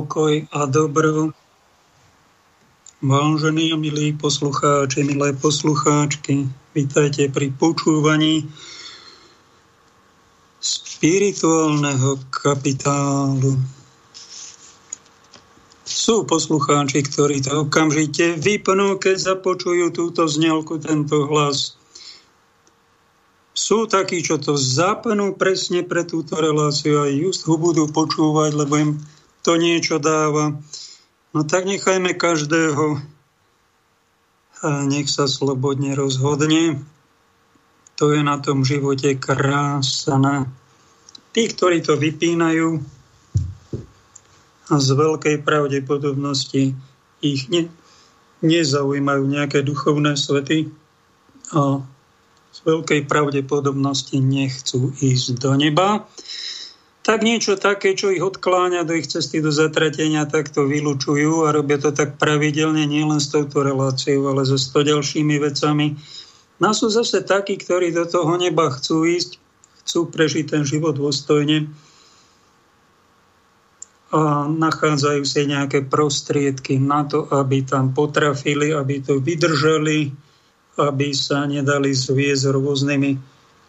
pokoj a dobro. Vážení a milí poslucháči, milé poslucháčky, vítajte pri počúvaní spirituálneho kapitálu. Sú poslucháči, ktorí to okamžite vypnú, keď započujú túto znelku, tento hlas sú takí, čo to zapnú presne pre túto reláciu a just ho budú počúvať, lebo im to niečo dáva. No tak nechajme každého a nech sa slobodne rozhodne. To je na tom živote krásne. Tí, ktorí to vypínajú a z veľkej pravdepodobnosti ich ne, nezaujímajú nejaké duchovné svety a z veľkej pravdepodobnosti nechcú ísť do neba, tak niečo také, čo ich odkláňa do ich cesty do zatratenia, tak to vylúčujú a robia to tak pravidelne nielen s touto reláciou, ale so sto ďalšími vecami. No sú zase takí, ktorí do toho neba chcú ísť, chcú prežiť ten život dôstojne a nachádzajú si nejaké prostriedky na to, aby tam potrafili, aby to vydržali, aby sa nedali zviezť rôznymi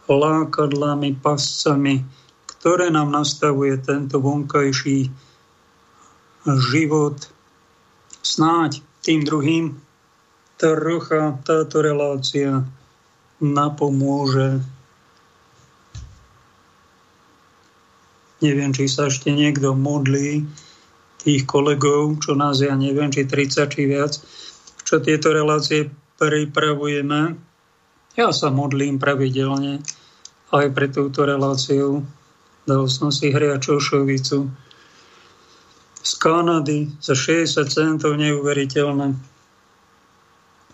lákadlami, pascami, ktoré nám nastavuje tento vonkajší život. Snáď tým druhým trocha táto relácia napomôže. Neviem, či sa ešte niekto modlí, tých kolegov, čo nás ja neviem, či 30 či viac, čo tieto relácie pripravujeme. Ja sa modlím pravidelne aj pre túto reláciu. Dal som si hriačošovicu z Kanady za 60 centov neuveriteľné.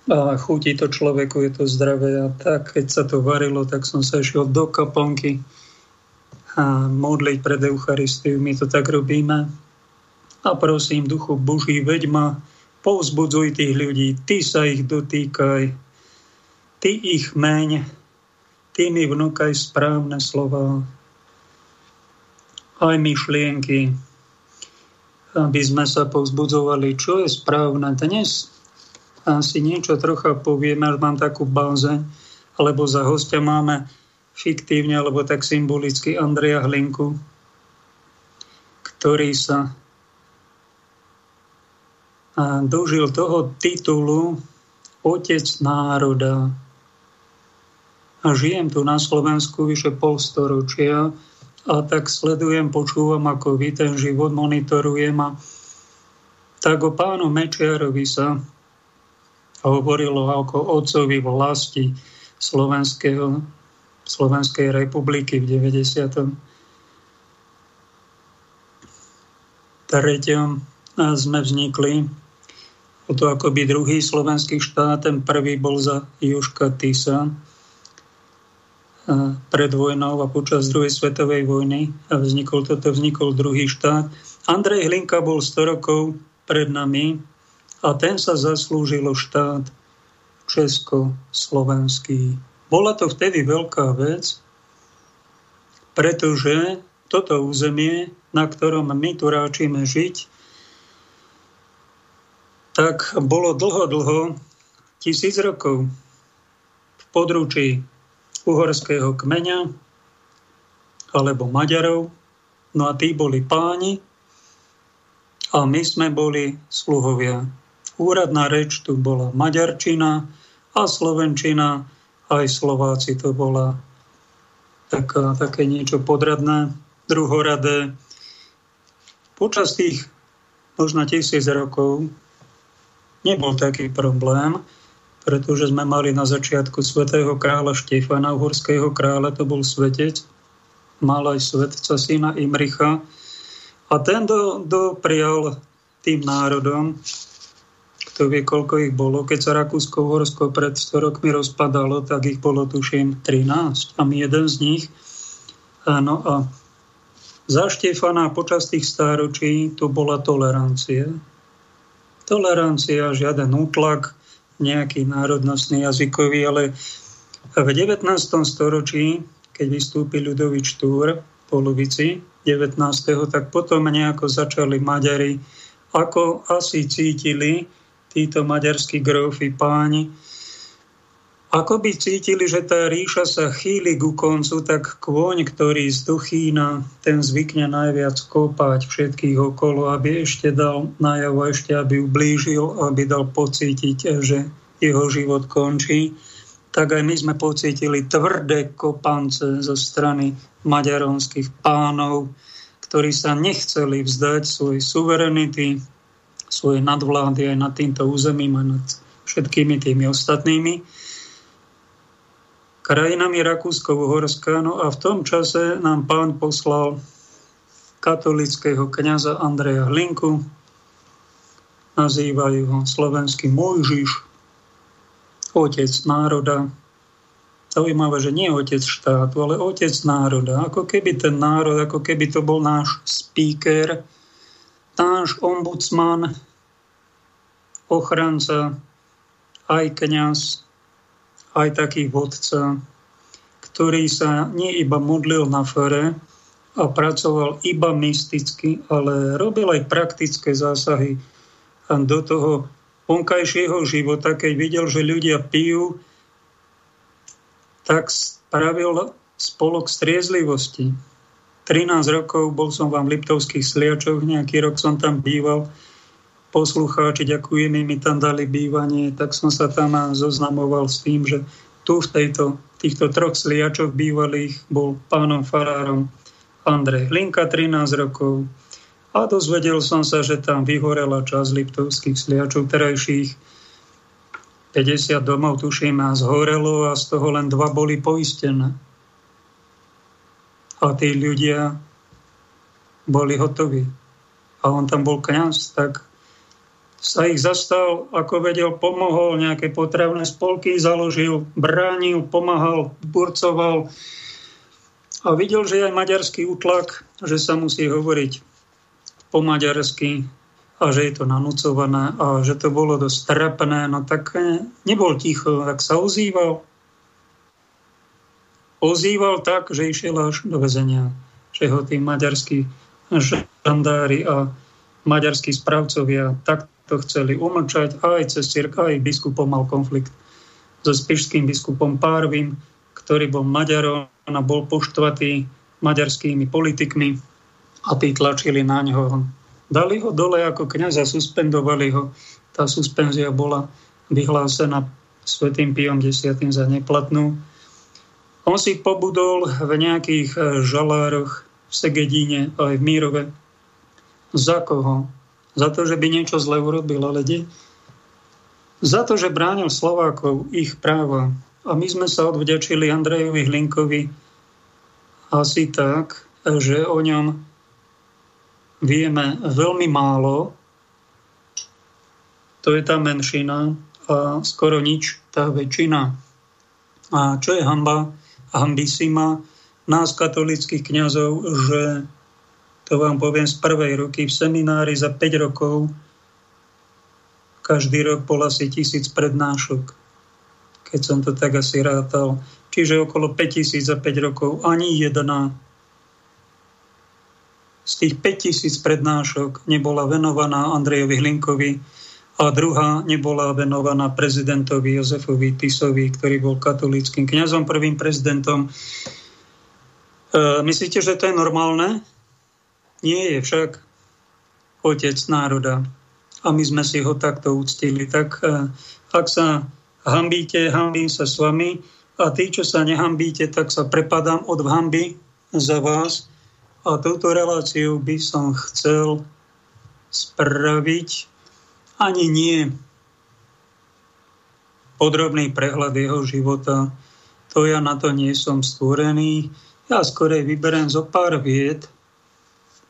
A chutí to človeku, je to zdravé. A tak, keď sa to varilo, tak som sa išiel do kaponky a modliť pred Eucharistiu. My to tak robíme. A prosím, duchu Boží, veď ma povzbudzuj tých ľudí, ty sa ich dotýkaj, ty ich meň, ty mi vnúkaj správne slova, aj myšlienky, aby sme sa povzbudzovali, čo je správne. Dnes asi niečo trocha povieme, až mám takú bázeň, alebo za hostia máme fiktívne, alebo tak symbolicky Andreja Hlinku, ktorý sa dožil toho titulu Otec národa. A žijem tu na Slovensku vyše polstoročia a tak sledujem, počúvam, ako vy ten život monitorujem a tak o pánu Mečiarovi sa hovorilo ako otcovi vlasti Slovenského, Slovenskej republiky v 90. treťom sme vznikli bol to akoby druhý slovenský štát, ten prvý bol za Joška Tisa pred vojnou a počas druhej svetovej vojny vznikol toto, vznikol druhý štát. Andrej Hlinka bol 100 rokov pred nami a ten sa zaslúžilo štát československý. Bola to vtedy veľká vec, pretože toto územie, na ktorom my tu ráčime žiť, tak bolo dlho, dlho, tisíc rokov v područí uhorského kmeňa alebo Maďarov. No a tí boli páni a my sme boli sluhovia. Úradná reč tu bola maďarčina a slovenčina, aj Slováci to bola taká, také niečo podradné, druhoradé. Počas tých možno tisíc rokov nebol taký problém, pretože sme mali na začiatku svätého kráľa Štefana, uhorského kráľa, to bol svetec, mal aj svetca syna Imricha a ten do, doprial tým národom, kto vie, koľko ich bolo. Keď sa Rakúsko-Uhorsko pred 100 rokmi rozpadalo, tak ich bolo tuším 13 a my jeden z nich. Áno, a za Štefana počas tých stáročí to bola tolerancia tolerancia, žiaden útlak, nejaký národnostný jazykový, ale v 19. storočí, keď vystúpil Ľudovič Túr polovici 19. tak potom nejako začali Maďari, ako asi cítili títo maďarskí grófy páni, ako by cítili, že tá ríša sa chýli ku koncu, tak kôň, ktorý z Duchína, ten zvykne najviac kopať všetkých okolo, aby ešte dal najavo, ešte aby ublížil, aby dal pocítiť, že jeho život končí. Tak aj my sme pocítili tvrdé kopance zo strany maďaronských pánov, ktorí sa nechceli vzdať svojej suverenity, svojej nadvlády aj nad týmto územím a nad všetkými tými ostatnými krajinami Rakúsko-Uhorska. No a v tom čase nám pán poslal katolického kniaza Andreja Hlinku, nazývajú ho slovenský Mojžiš, otec národa. Zaujímavé, že nie otec štátu, ale otec národa. Ako keby ten národ, ako keby to bol náš speaker, náš ombudsman, ochranca, aj kniaz, aj taký vodca, ktorý sa nie iba modlil na fere a pracoval iba mysticky, ale robil aj praktické zásahy do toho vonkajšieho života. Keď videl, že ľudia pijú, tak spravil spolok striezlivosti. 13 rokov bol som vám v Liptovských sliačoch, nejaký rok som tam býval poslucháči, ďakujeme, mi tam dali bývanie, tak som sa tam zoznamoval s tým, že tu v tejto, týchto troch sliačoch bývalých bol pánom farárom Andrej Hlinka 13 rokov a dozvedel som sa, že tam vyhorela časť liptovských sliačov terajších 50 domov, tuším, a zhorelo a z toho len dva boli poistené. A tí ľudia boli hotoví. A on tam bol kňaz, tak sa ich zastal, ako vedel, pomohol, nejaké potravné spolky založil, bránil, pomáhal, burcoval a videl, že je aj maďarský útlak, že sa musí hovoriť po maďarsky a že je to nanúcované a že to bolo dosť trapné, no tak nebol ticho, tak sa ozýval. Ozýval tak, že išiel až do väzenia, že ho tí maďarskí žandári a maďarskí správcovia tak to chceli umlčať aj cez cirka, aj biskupom mal konflikt so spišským biskupom Párvim, ktorý bol Maďarom a bol poštvatý maďarskými politikmi a tí tlačili na ňo. Dali ho dole ako kniaza, suspendovali ho. Tá suspenzia bola vyhlásená svetým Piom X za neplatnú. On si pobudol v nejakých žalároch v Segedíne aj v Mírove. Za koho? Za to, že by niečo zle urobil, ale de, za to, že bránil Slovákov, ich práva. A my sme sa odvďačili Andrejovi Hlinkovi asi tak, že o ňom vieme veľmi málo. To je tá menšina a skoro nič tá väčšina. A čo je hamba? Hambisima nás, katolických kňazov, že to vám poviem z prvej ruky, v seminári za 5 rokov každý rok bol asi tisíc prednášok, keď som to tak asi rátal. Čiže okolo 5000 za 5 rokov ani jedna z tých 5000 prednášok nebola venovaná Andrejovi Hlinkovi a druhá nebola venovaná prezidentovi Jozefovi Tisovi, ktorý bol katolíckým kňazom, prvým prezidentom. E, myslíte, že to je normálne? Nie je však otec národa. A my sme si ho takto uctili. Tak e, ak sa hambíte, hambím sa s vami. A tí, čo sa nehambíte, tak sa prepadám od hamby za vás. A touto reláciu by som chcel spraviť ani nie podrobný prehľad jeho života. To ja na to nie som stvorený. Ja skorej vyberiem zo pár vied,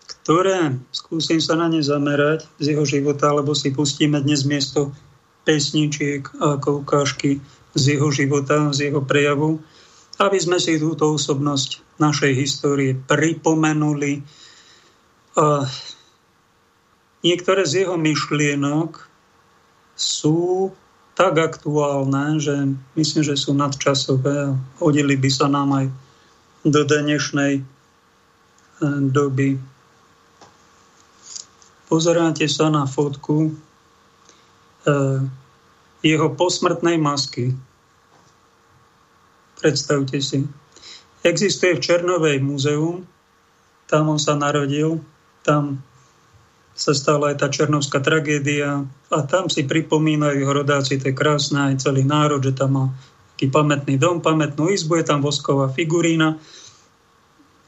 ktoré skúsim sa na ne zamerať z jeho života, alebo si pustíme dnes miesto pesničiek ako ukážky z jeho života, z jeho prejavu, aby sme si túto osobnosť našej histórie pripomenuli. A niektoré z jeho myšlienok sú tak aktuálne, že myslím, že sú nadčasové a hodili by sa nám aj do dnešnej doby. Pozeráte sa na fotku eh, jeho posmrtnej masky. Predstavte si. Existuje v Černovej múzeum, tam on sa narodil, tam sa stala aj tá černovská tragédia a tam si pripomínajú jeho rodáci, to je krásne, aj celý národ, že tam má taký pamätný dom, pamätnú izbu, je tam vosková figurína,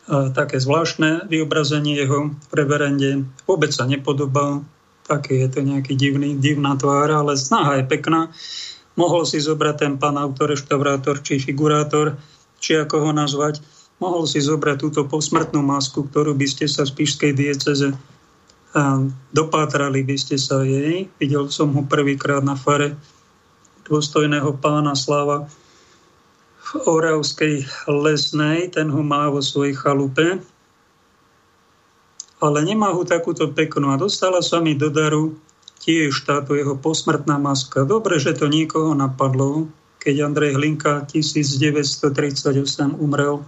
také zvláštne vyobrazenie jeho pre verende. Vôbec sa nepodobal, taký je to nejaký divný, divná tvár, ale snaha je pekná. Mohol si zobrať ten pán autor, reštaurátor či figurátor, či ako ho nazvať, mohol si zobrať túto posmrtnú masku, ktorú by ste sa z Pišskej dieceze dopátrali by ste sa jej. Videl som ho prvýkrát na fare dôstojného pána Slava v Oravskej lesnej, ten ho má vo svojej chalupe, ale nemá ho takúto peknú. A dostala sa mi do daru tiež táto jeho posmrtná maska. Dobre, že to niekoho napadlo, keď Andrej Hlinka 1938 umrel.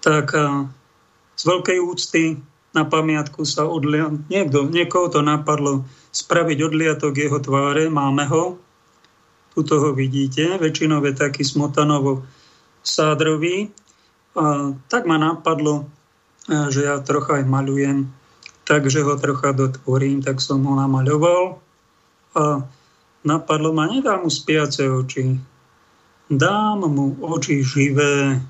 Tak z veľkej úcty na pamiatku sa odlia... Niekto, niekoho to napadlo spraviť odliatok jeho tváre, máme ho, tuto ho vidíte, väčšinou je taký smotanovo sádrový. A tak ma napadlo, že ja trocha aj malujem, takže ho trocha dotvorím, tak som ho namaľoval. A napadlo ma, nedám mu spiace oči, dám mu oči živé,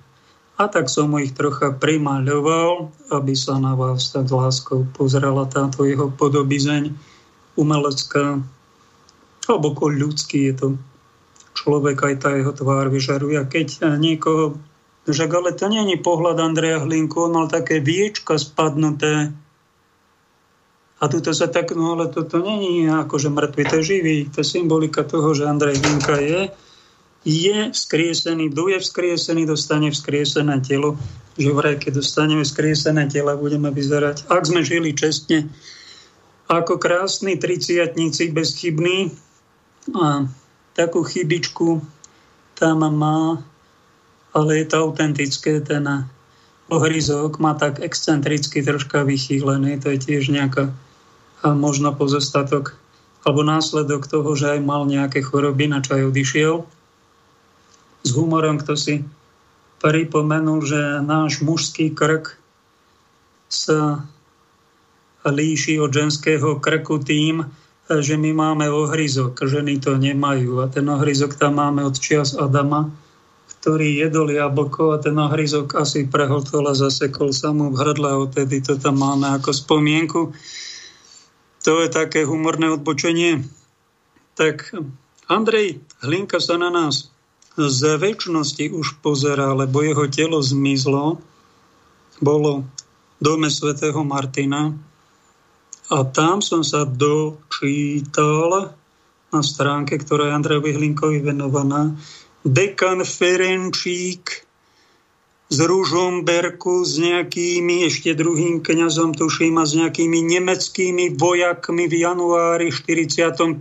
a tak som mu ich trocha primaľoval, aby sa na vás tak láskou pozrela táto jeho podobizeň umelecká. Alebo ľudský je to človek, aj tá jeho tvár vyžaruje. A keď niekoho, že ale to je pohľad Andreja Hlinku, on mal také viečka spadnuté. A tuto sa tak, no ale toto není akože mŕtvy, to je živý. To je symbolika toho, že Andrej Hlinka je je vzkriesený, kto vzkriesený, dostane vzkriesené telo. Že vraj, keď dostaneme vzkriesené tela, budeme vyzerať, ak sme žili čestne, ako krásni triciatníci, bezchybní. A takú chybičku tam má, ale je to autentické, ten ohryzok má tak excentricky troška vychýlený, to je tiež nejaká možno pozostatok alebo následok toho, že aj mal nejaké choroby, na čo aj odišiel. S humorom, kto si pripomenul, že náš mužský krk sa líši od ženského krku tým, že my máme ohryzok, ženy to nemajú. A ten ohryzok tam máme od čias Adama, ktorý jedol jablko a ten ohryzok asi prehltol a zasekol sa mu v hrdle a odtedy to tam máme ako spomienku. To je také humorné odbočenie. Tak Andrej Hlinka sa na nás z väčšnosti už pozerá, lebo jeho telo zmizlo, bolo v dome svätého Martina a tam som sa dočítal na stránke, ktorá je Andrejovi Hlinkovi venovaná, dekan Ferenčík z Ružomberku s nejakými, ešte druhým kňazom tuším, a s nejakými nemeckými vojakmi v januári 45.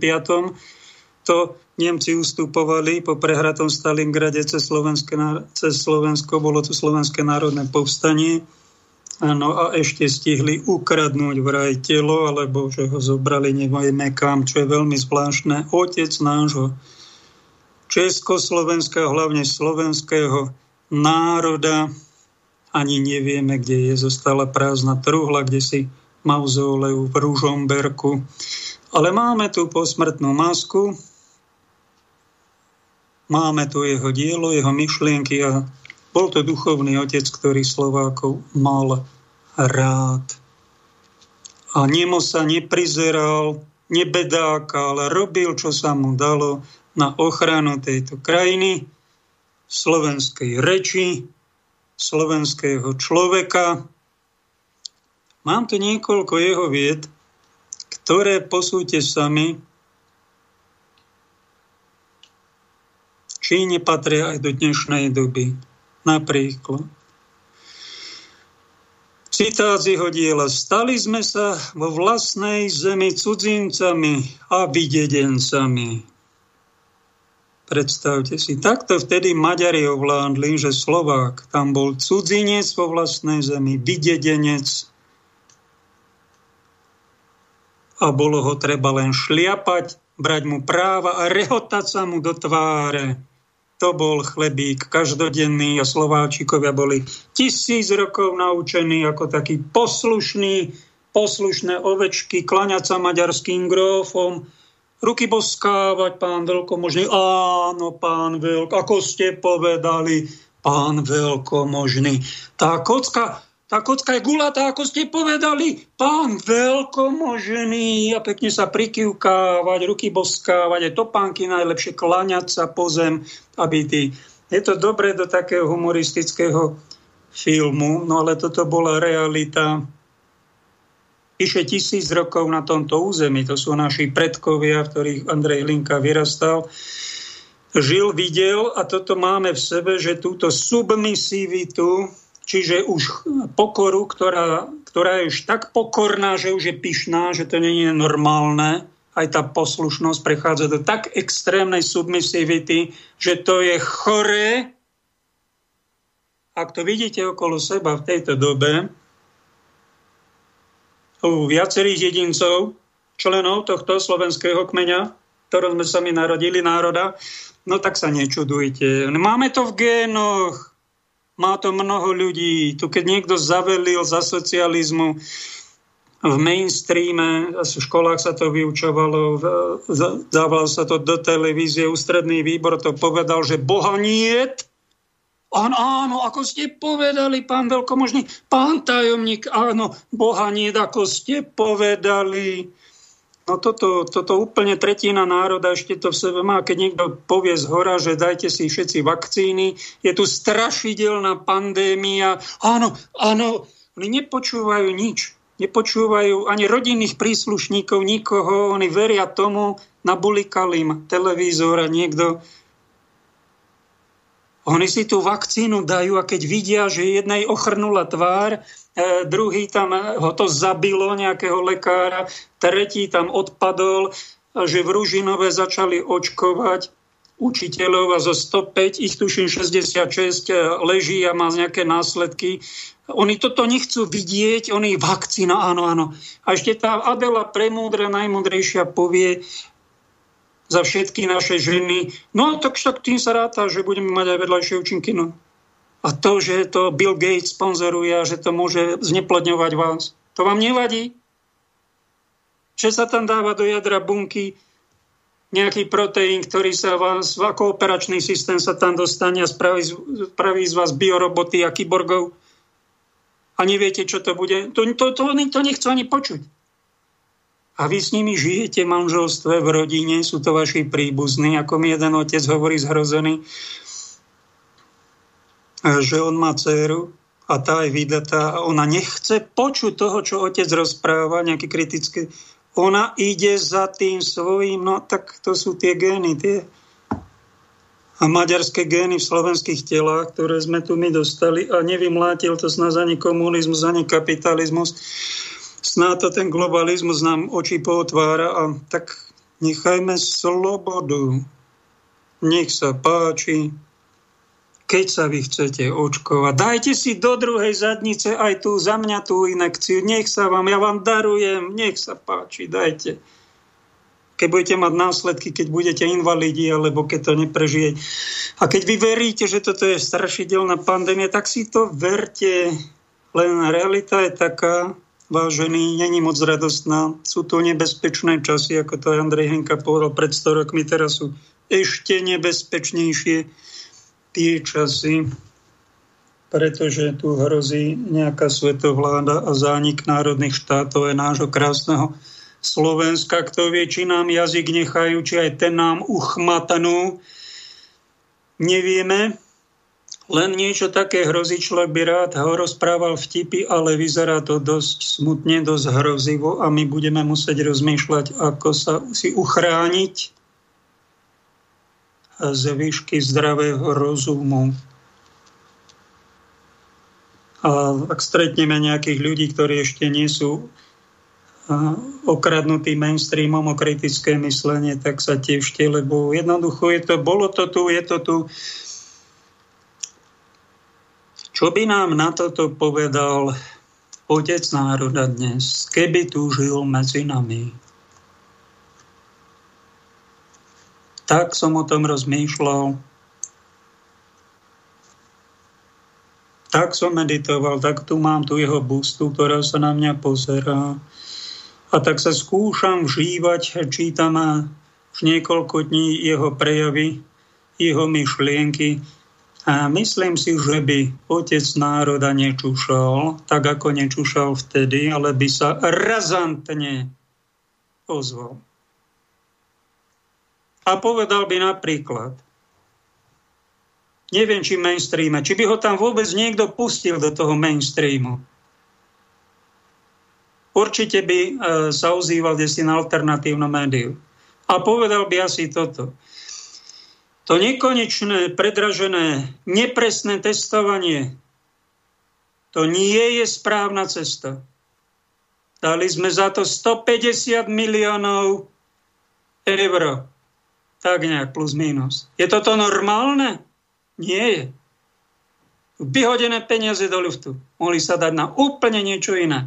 To Nemci ustupovali po prehratom Stalingrade cez, cez Slovensko, bolo to Slovenské národné povstanie. Ano, a ešte stihli ukradnúť vraj telo, alebo že ho zobrali nevieme kam, čo je veľmi zvláštne. Otec nášho československého, hlavne slovenského národa, ani nevieme, kde je, zostala prázdna truhla, kde si mauzoleu v Ružomberku. Ale máme tu posmrtnú masku, Máme tu jeho dielo, jeho myšlienky a bol to duchovný otec, ktorý Slovákov mal rád. A nemo sa neprizeral, nebedáka, ale robil, čo sa mu dalo na ochranu tejto krajiny, slovenskej reči, slovenského človeka. Mám tu niekoľko jeho vied, ktoré posúďte sami, či nepatria aj do dnešnej doby. Napríklad. Citát z jeho diela. Stali sme sa vo vlastnej zemi cudzincami a videdencami. Predstavte si, takto vtedy Maďari ovládli, že Slovák tam bol cudzinec vo vlastnej zemi, vydedenec a bolo ho treba len šliapať, brať mu práva a rehotať sa mu do tváre. To bol chlebík každodenný a Slováčikovia boli tisíc rokov naučení ako takí poslušní, poslušné ovečky, klaňať sa maďarským grófom, ruky boskávať, pán veľkomožný. Áno, pán veľk, ako ste povedali, pán veľkomožný. Tá kocka, tá kocka je gulatá, ako ste povedali, pán veľkomožný. A pekne sa prikývkávať, ruky boskávať, aj topánky najlepšie klaňať sa po zem, aby tí... Je to dobre do takého humoristického filmu, no ale toto bola realita vyše tisíc rokov na tomto území. To sú naši predkovia, v ktorých Andrej Linka vyrastal. Žil, videl a toto máme v sebe, že túto submisivitu, čiže už pokoru, ktorá, ktorá je už tak pokorná, že už je pyšná, že to nie je normálne, aj tá poslušnosť prechádza do tak extrémnej submisivity, že to je choré. Ak to vidíte okolo seba v tejto dobe, u viacerých jedincov, členov tohto slovenského kmeňa, ktorom sme sa mi narodili, národa, no tak sa nečudujte. Máme to v génoch, má to mnoho ľudí. Tu keď niekto zavelil za socializmu, v mainstreame, v školách sa to vyučovalo, dával sa to do televízie, ústredný výbor to povedal, že Boha niet, Áno, áno, ako ste povedali, pán veľkomožný, pán tajomník, áno, Boha nie, ako ste povedali. No toto, toto úplne tretina národa ešte to v sebe má. Keď niekto povie z hora, že dajte si všetci vakcíny, je tu strašidelná pandémia. Áno, áno, oni nepočúvajú nič. Nepočúvajú ani rodinných príslušníkov, nikoho. Oni veria tomu, nabulikal im televízor a niekto oni si tú vakcínu dajú a keď vidia, že jednej ochrnula tvár, e, druhý tam ho to zabilo nejakého lekára, tretí tam odpadol, že v Ružinove začali očkovať učiteľov a zo 105, ich tuším 66 e, leží a má nejaké následky. Oni toto nechcú vidieť, oni vakcína, áno, áno. A ešte tá Adela premúdra, najmudrejšia povie, za všetky naše ženy. No tak však tým sa ráta, že budeme mať aj vedľajšie účinky. No. A to, že to Bill Gates sponzoruje a že to môže zneplodňovať vás, to vám nevadí? Že sa tam dáva do jadra bunky nejaký proteín, ktorý sa vás, ako operačný systém sa tam dostane a spraví, spraví z vás bioroboty a kyborgov a neviete, čo to bude. To, to, to, to nechcú ani počuť a vy s nimi žijete v manželstve, v rodine, sú to vaši príbuzní, ako mi jeden otec hovorí zhrozený, že on má dceru a tá je vydatá a ona nechce počuť toho, čo otec rozpráva, nejaké kritické. Ona ide za tým svojím, no tak to sú tie gény, tie a maďarské gény v slovenských telách, ktoré sme tu my dostali. A nevymlátil to snad ani komunizmus, ani kapitalizmus snáď to ten globalizmus nám oči pootvára a tak nechajme slobodu. Nech sa páči, keď sa vy chcete očkovať. Dajte si do druhej zadnice aj tú za mňa tú inekciu. Nech sa vám, ja vám darujem, nech sa páči, dajte. Keď budete mať následky, keď budete invalidi, alebo keď to neprežije. A keď vy veríte, že toto je strašidelná pandémia, tak si to verte. Len realita je taká, vážený, není moc radostná. Sú to nebezpečné časy, ako to Andrej Henka povedal pred 100 rokmi, teraz sú ešte nebezpečnejšie tie časy, pretože tu hrozí nejaká svetovláda a zánik národných štátov aj nášho krásneho Slovenska. Kto vie, či nám jazyk nechajú, či aj ten nám uchmatanú, nevieme. Len niečo také hrozí, človek by rád ho rozprával vtipy, ale vyzerá to dosť smutne, dosť hrozivo a my budeme musieť rozmýšľať, ako sa si uchrániť z výšky zdravého rozumu. A ak stretneme nejakých ľudí, ktorí ešte nie sú okradnutý mainstreamom o kritické myslenie, tak sa tiešte, lebo jednoducho je to, bolo to tu, je to tu. Čo by nám na toto povedal otec národa dnes, keby tu žil medzi nami? Tak som o tom rozmýšľal. Tak som meditoval, tak tu mám tu jeho bustu, ktorá sa na mňa pozerá. A tak sa skúšam vžívať, čítam už niekoľko dní jeho prejavy, jeho myšlienky a myslím si, že by otec národa nečušal, tak ako nečušal vtedy, ale by sa razantne ozval. A povedal by napríklad, neviem, či mainstreame, či by ho tam vôbec niekto pustil do toho mainstreamu určite by e, sa ozýval desi na alternatívnom médiu. A povedal by asi toto. To nekonečné, predražené, nepresné testovanie, to nie je správna cesta. Dali sme za to 150 miliónov eur. Tak nejak plus minus. Je toto normálne? Nie je. Vyhodené peniaze do ľuftu. Mohli sa dať na úplne niečo iné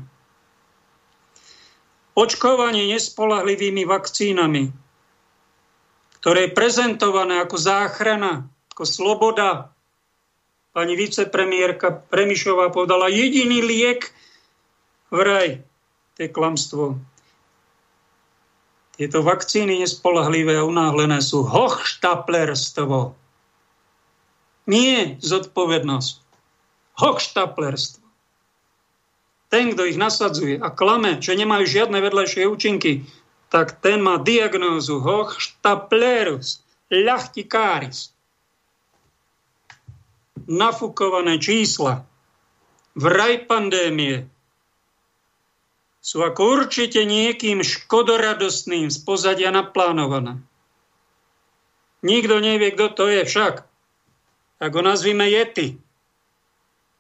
očkovanie nespolahlivými vakcínami, ktoré je prezentované ako záchrana, ako sloboda. Pani vicepremiérka Premišová povedala, jediný liek vraj, to je klamstvo. Tieto vakcíny nespolahlivé a unáhlené sú hochštaplerstvo. Nie zodpovednosť. Hochštaplerstvo ten, kto ich nasadzuje a klame, že nemajú žiadne vedľajšie účinky, tak ten má diagnózu Hochstaplerus ľachtikáris. Nafukované čísla vraj pandémie sú ako určite niekým škodoradostným z pozadia naplánované. Nikto nevie, kto to je však. Tak ho nazvime Yeti.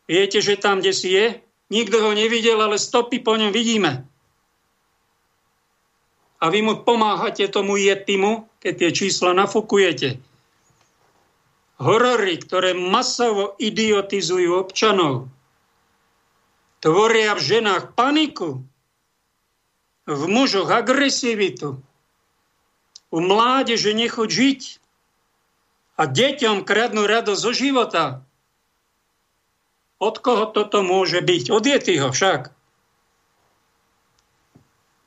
Viete, že tam, kde si je, Nikto ho nevidel, ale stopy po ňom vidíme. A vy mu pomáhate tomu jetimu, keď tie čísla nafukujete. Horory, ktoré masovo idiotizujú občanov, tvoria v ženách paniku, v mužoch agresivitu, u mládeže nechoď žiť a deťom kradnú radosť zo života. Od koho toto môže byť? Od Yetiho však.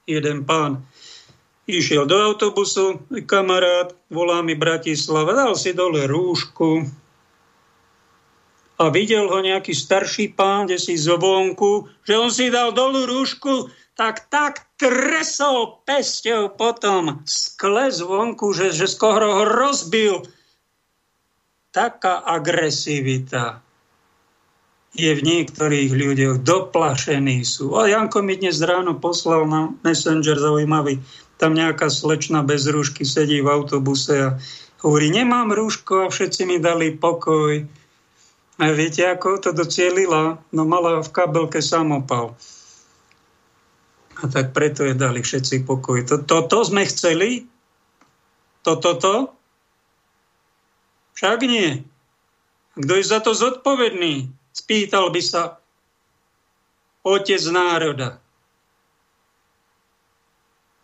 Jeden pán išiel do autobusu, kamarát, volá mi Bratislava, dal si dole rúšku a videl ho nejaký starší pán, kde si zvonku, že on si dal dolu rúšku, tak tak tresol pesťou potom skle zvonku, že, že skoro ho rozbil. Taká agresivita je v niektorých ľuďoch doplašení sú. A Janko mi dnes ráno poslal na Messenger zaujímavý. Tam nejaká slečna bez rúšky sedí v autobuse a hovorí, nemám rúško a všetci mi dali pokoj. A viete, ako to docielila? No mala v kabelke samopal. A tak preto je dali všetci pokoj. To, to, to sme chceli? Toto? To, to? Však nie. Kto je za to zodpovedný? Spýtal by sa otec národa.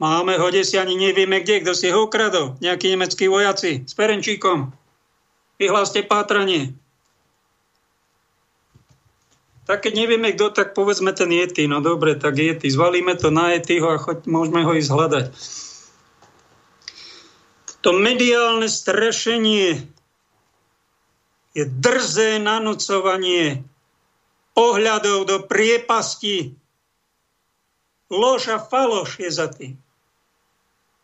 Máme ho si ani nevieme kde, kto si ho ukradol. Nejakí nemeckí vojaci s Perenčíkom. Vyhláste pátranie. Tak keď nevieme kto, tak povedzme ten Yeti. No dobre, tak Yeti. Zvalíme to na Yetiho a choď, môžeme ho ísť hľadať. To mediálne strašenie je drzé nanúcovanie pohľadov do priepasti. Lož a faloš je za tým.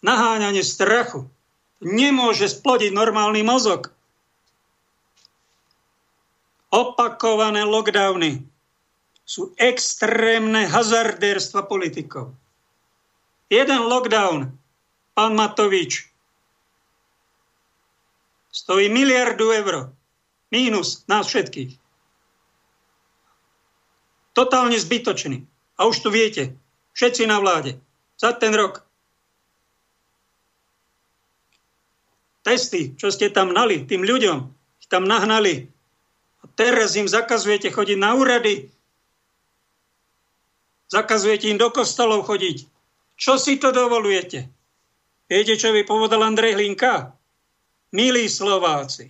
Naháňanie strachu. Nemôže splodiť normálny mozog. Opakované lockdowny sú extrémne hazardérstva politikov. Jeden lockdown, pán Matovič, stojí miliardu eur. Mínus nás všetkých. Totálne zbytočný. A už to viete. Všetci na vláde. za ten rok. Testy, čo ste tam nali tým ľuďom, ich tam nahnali. A teraz im zakazujete chodiť na úrady. Zakazujete im do kostolov chodiť. Čo si to dovolujete? Viete, čo by povedal Andrej Hlinka? Milí Slováci,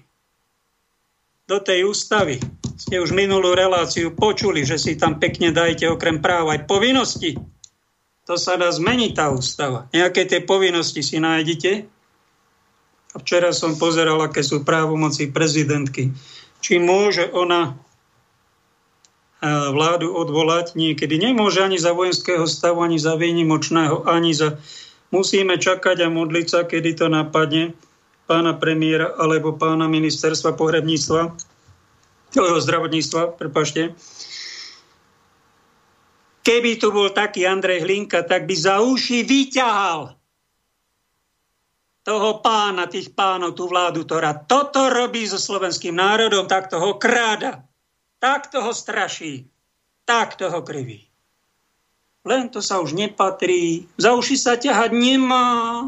do tej ústavy ste už minulú reláciu počuli, že si tam pekne dajte okrem práv aj povinnosti. To sa dá zmeniť tá ústava. Nejaké tie povinnosti si nájdete. A včera som pozeral, aké sú právomoci prezidentky. Či môže ona e, vládu odvolať niekedy. Nemôže ani za vojenského stavu, ani za výnimočného, ani za... Musíme čakať a modliť sa, kedy to napadne pána premiéra alebo pána ministerstva pohrebníctva zdravotníctva, prepašte. Keby tu bol taký Andrej Hlinka, tak by za uši vyťahal toho pána, tých pánov, tú vládu, ktorá toto robí so slovenským národom, tak ho kráda, tak ho straší, tak ho kriví. Len to sa už nepatrí, za uši sa ťahať nemá,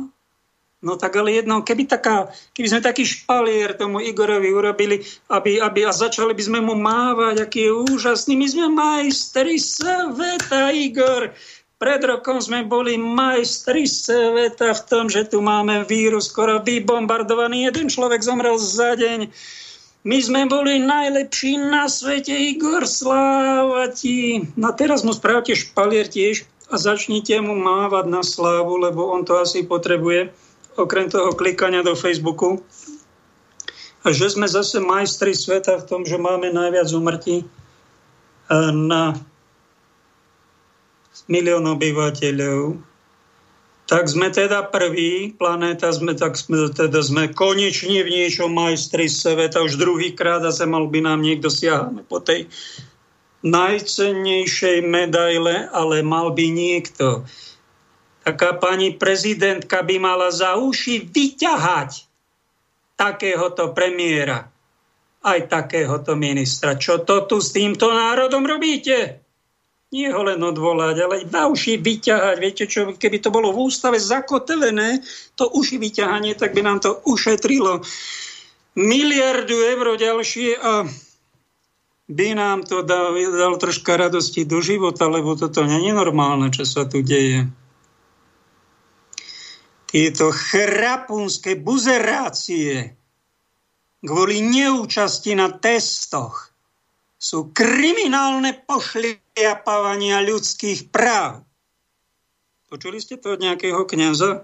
No tak ale jedno, keby, taká, keby sme taký špalier tomu Igorovi urobili, aby, aby a začali by sme mu mávať, aký je úžasný. My sme majstri sveta, Igor. Pred rokom sme boli majstri sveta v tom, že tu máme vírus skoro vybombardovaný. Jeden človek zomrel za deň. My sme boli najlepší na svete, Igor, sláva ti. No teraz mu spravte špalier tiež a začnite mu mávať na slávu, lebo on to asi potrebuje okrem toho klikania do Facebooku. A že sme zase majstri sveta v tom, že máme najviac umrtí e, na milión obyvateľov, tak sme teda prví planéta, sme, tak sme, teda sme konečne v niečom majstri sveta, už druhýkrát a sa mal by nám niekto siahať po tej najcennejšej medaile, ale mal by niekto taká pani prezidentka by mala za uši vyťahať takéhoto premiéra, aj takéhoto ministra. Čo to tu s týmto národom robíte? Nie ho len odvolať, ale na uši vyťahať. Viete čo, keby to bolo v ústave zakotelené, to uši vyťahanie, tak by nám to ušetrilo miliardu eur ďalšie a by nám to dal, dal troška radosti do života, lebo toto nie je normálne, čo sa tu deje tieto chrapunské buzerácie kvôli neúčasti na testoch sú kriminálne pošliapávania ľudských práv. Počuli ste to od nejakého kniaza?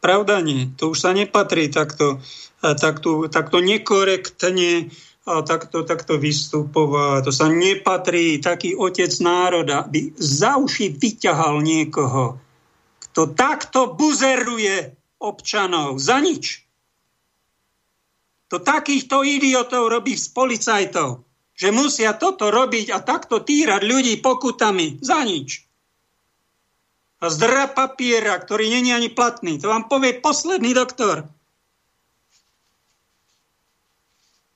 Pravda nie. To už sa nepatrí takto, takto, takto nekorektne a takto, takto vystupovať. To sa nepatrí. Taký otec národa by za uši vyťahal niekoho, to takto buzeruje občanov za nič. To takýchto idiotov robí z policajtov, že musia toto robiť a takto týrať ľudí pokutami za nič. A zdra papiera, ktorý není ani platný. To vám povie posledný doktor.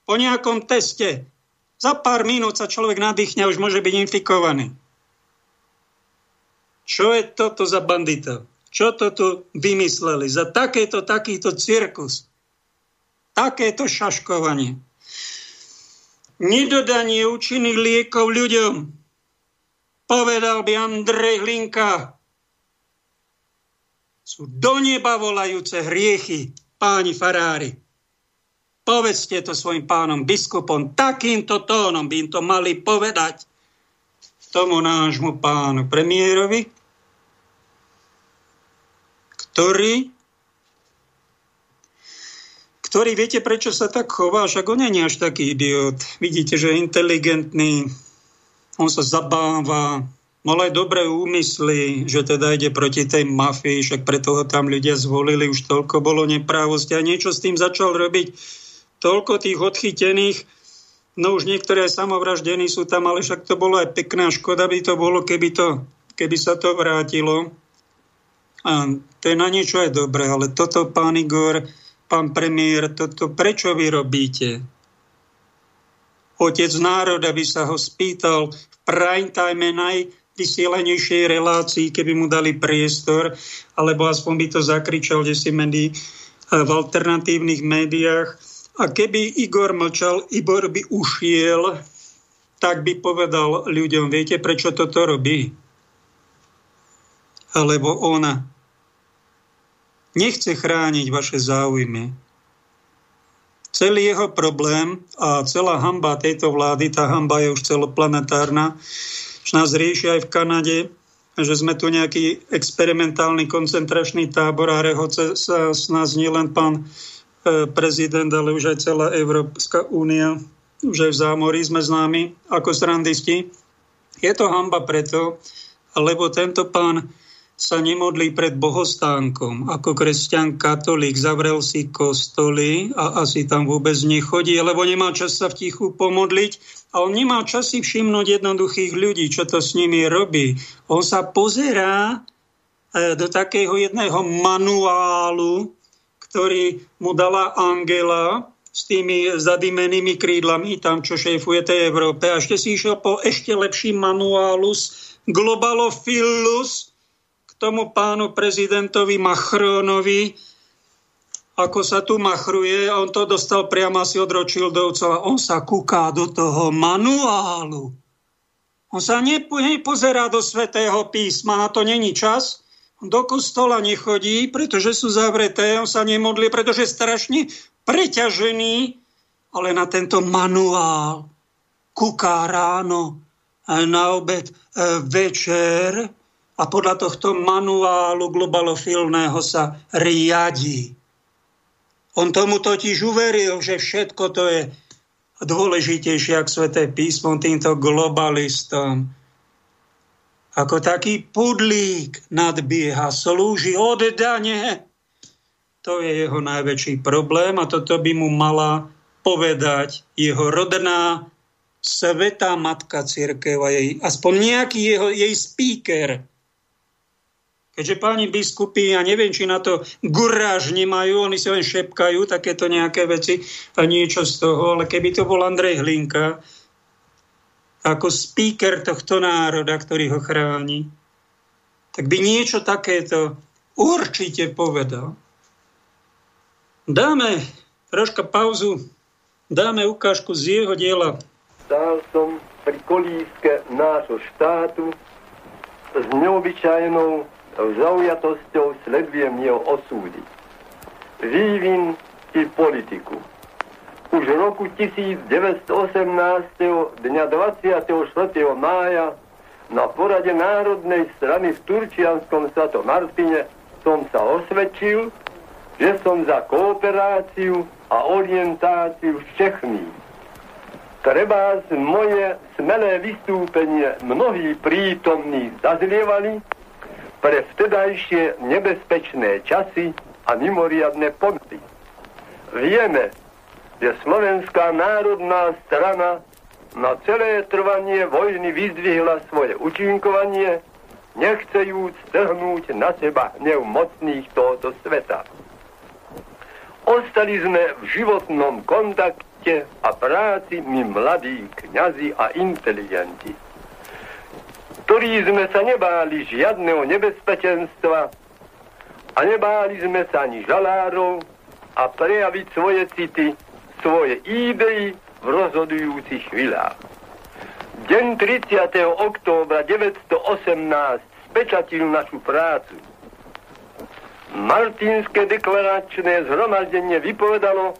Po nejakom teste za pár minút sa človek nadýchne a už môže byť infikovaný. Čo je toto za banditov? Čo to tu vymysleli? Za takéto, takýto cirkus. Takéto šaškovanie. Nedodanie účinných liekov ľuďom. Povedal by Andrej Hlinka. Sú do neba volajúce hriechy, páni farári. Povedzte to svojim pánom biskupom. Takýmto tónom by im to mali povedať tomu nášmu pánu premiérovi, ktorý ktorý, viete, prečo sa tak chová, však on nie je až taký idiot. Vidíte, že je inteligentný, on sa zabáva, mal aj dobré úmysly, že teda ide proti tej mafii, však preto ho tam ľudia zvolili, už toľko bolo neprávosti a niečo s tým začal robiť. Toľko tých odchytených, no už niektoré samovraždení sú tam, ale však to bolo aj pekná škoda by to bolo, keby, to, keby sa to vrátilo. A to je na niečo aj dobré, ale toto, pán Igor, pán premiér, toto prečo vy robíte? Otec národa by sa ho spýtal v prime time naj, vysielenejšej relácii, keby mu dali priestor, alebo aspoň by to zakričal, kde si medí v alternatívnych médiách. A keby Igor mlčal, Igor by ušiel, tak by povedal ľuďom, viete, prečo toto robí? Alebo ona nechce chrániť vaše záujmy. Celý jeho problém a celá hamba tejto vlády, tá hamba je už celoplanetárna, že nás rieši aj v Kanade, že sme tu nejaký experimentálny koncentračný tábor a rehoce sa s nás nie len pán prezident, ale už aj celá Európska únia, už aj v zámorí sme známi ako srandisti. Je to hamba preto, lebo tento pán sa nemodlí pred bohostánkom. Ako kresťan katolík zavrel si kostoly a asi tam vôbec nechodí, lebo nemá čas sa v tichu pomodliť a on nemá čas si všimnúť jednoduchých ľudí, čo to s nimi robí. On sa pozerá e, do takého jedného manuálu, ktorý mu dala Angela s tými zadimenými krídlami, tam čo šéfuje tej Európe. A ešte si išiel po ešte lepší manuálus Globalophilus, tomu pánu prezidentovi Machronovi, ako sa tu machruje, on to dostal priamo asi od Rothschildovcov on sa kúká do toho manuálu. On sa nepo, nepozerá do svetého písma, na to není čas. Do kostola nechodí, pretože sú zavreté, on sa nemodlí, pretože je strašne preťažený, ale na tento manuál kúká ráno, na obed, e, večer, a podľa tohto manuálu globalofilného sa riadí. On tomu totiž uveril, že všetko to je dôležitejšie ako sveté písmo týmto globalistom. Ako taký pudlík nadbieha, slúži oddane. To je jeho najväčší problém a toto by mu mala povedať jeho rodná svetá matka církev a jej, aspoň nejaký jeho, jej speaker, Keďže páni biskupy, ja neviem, či na to guráž nemajú, oni si len šepkajú takéto nejaké veci a niečo z toho, ale keby to bol Andrej Hlinka, ako speaker tohto národa, ktorý ho chráni, tak by niečo takéto určite povedal. Dáme troška pauzu, dáme ukážku z jeho diela. Stál som pri kolíske nášho štátu s neobyčajnou zaujatosťou sledujem jeho osúdy. Vývin i politiku. Už v roku 1918. dňa 24. mája na porade Národnej strany v Turčianskom Svato Martine som sa osvedčil, že som za kooperáciu a orientáciu Čechmi. Treba z moje smelé vystúpenie mnohí prítomní zazlievali, pre vtedajšie nebezpečné časy a mimoriadne ponty. Vieme, že Slovenská národná strana na celé trvanie vojny vyzdvihla svoje účinkovanie, nechcejúc trhnúť na seba hnev mocných tohoto sveta. Ostali sme v životnom kontakte a práci my mladí kňazi a inteligenti ktorí sme sa nebáli žiadneho nebezpečenstva a nebáli sme sa ani žalárov a prejaviť svoje city, svoje idei v rozhodujúcich chvíľach. Deň 30. októbra 918 spečatil našu prácu. Martinské deklaračné zhromaždenie vypovedalo,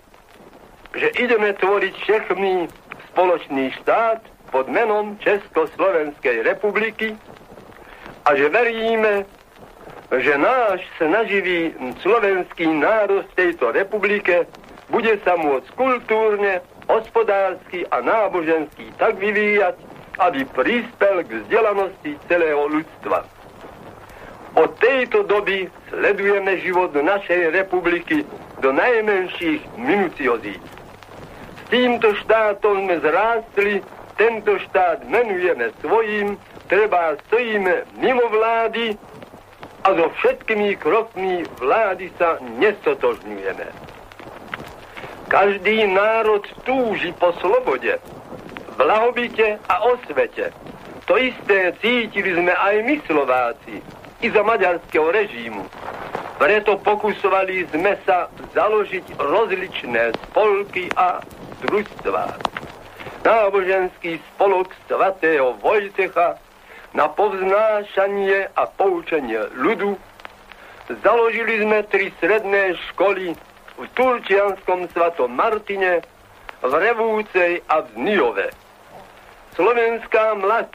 že ideme tvoriť všechny spoločný štát, pod menom Československej republiky a že veríme, že náš snaživý slovenský národ v tejto republike bude sa môcť kultúrne, hospodársky a nábožensky tak vyvíjať, aby prispel k vzdelanosti celého ľudstva. Od tejto doby sledujeme život našej republiky do najmenších minuciozít. S týmto štátom sme zrástli tento štát menujeme svojím, treba stojíme mimo vlády a so všetkými krokmi vlády sa nestotožňujeme. Každý národ túži po slobode, blahobite a osvete, To isté cítili sme aj my Slováci, i za maďarského režímu. Preto pokusovali sme sa založiť rozličné spolky a družstva. Náboženský spolok svatého Vojtecha na povznášanie a poučenie ľudu. Založili sme tri sredné školy v Turčianskom svatom Martine, v Revúcej a v Nijove. Slovenská mlač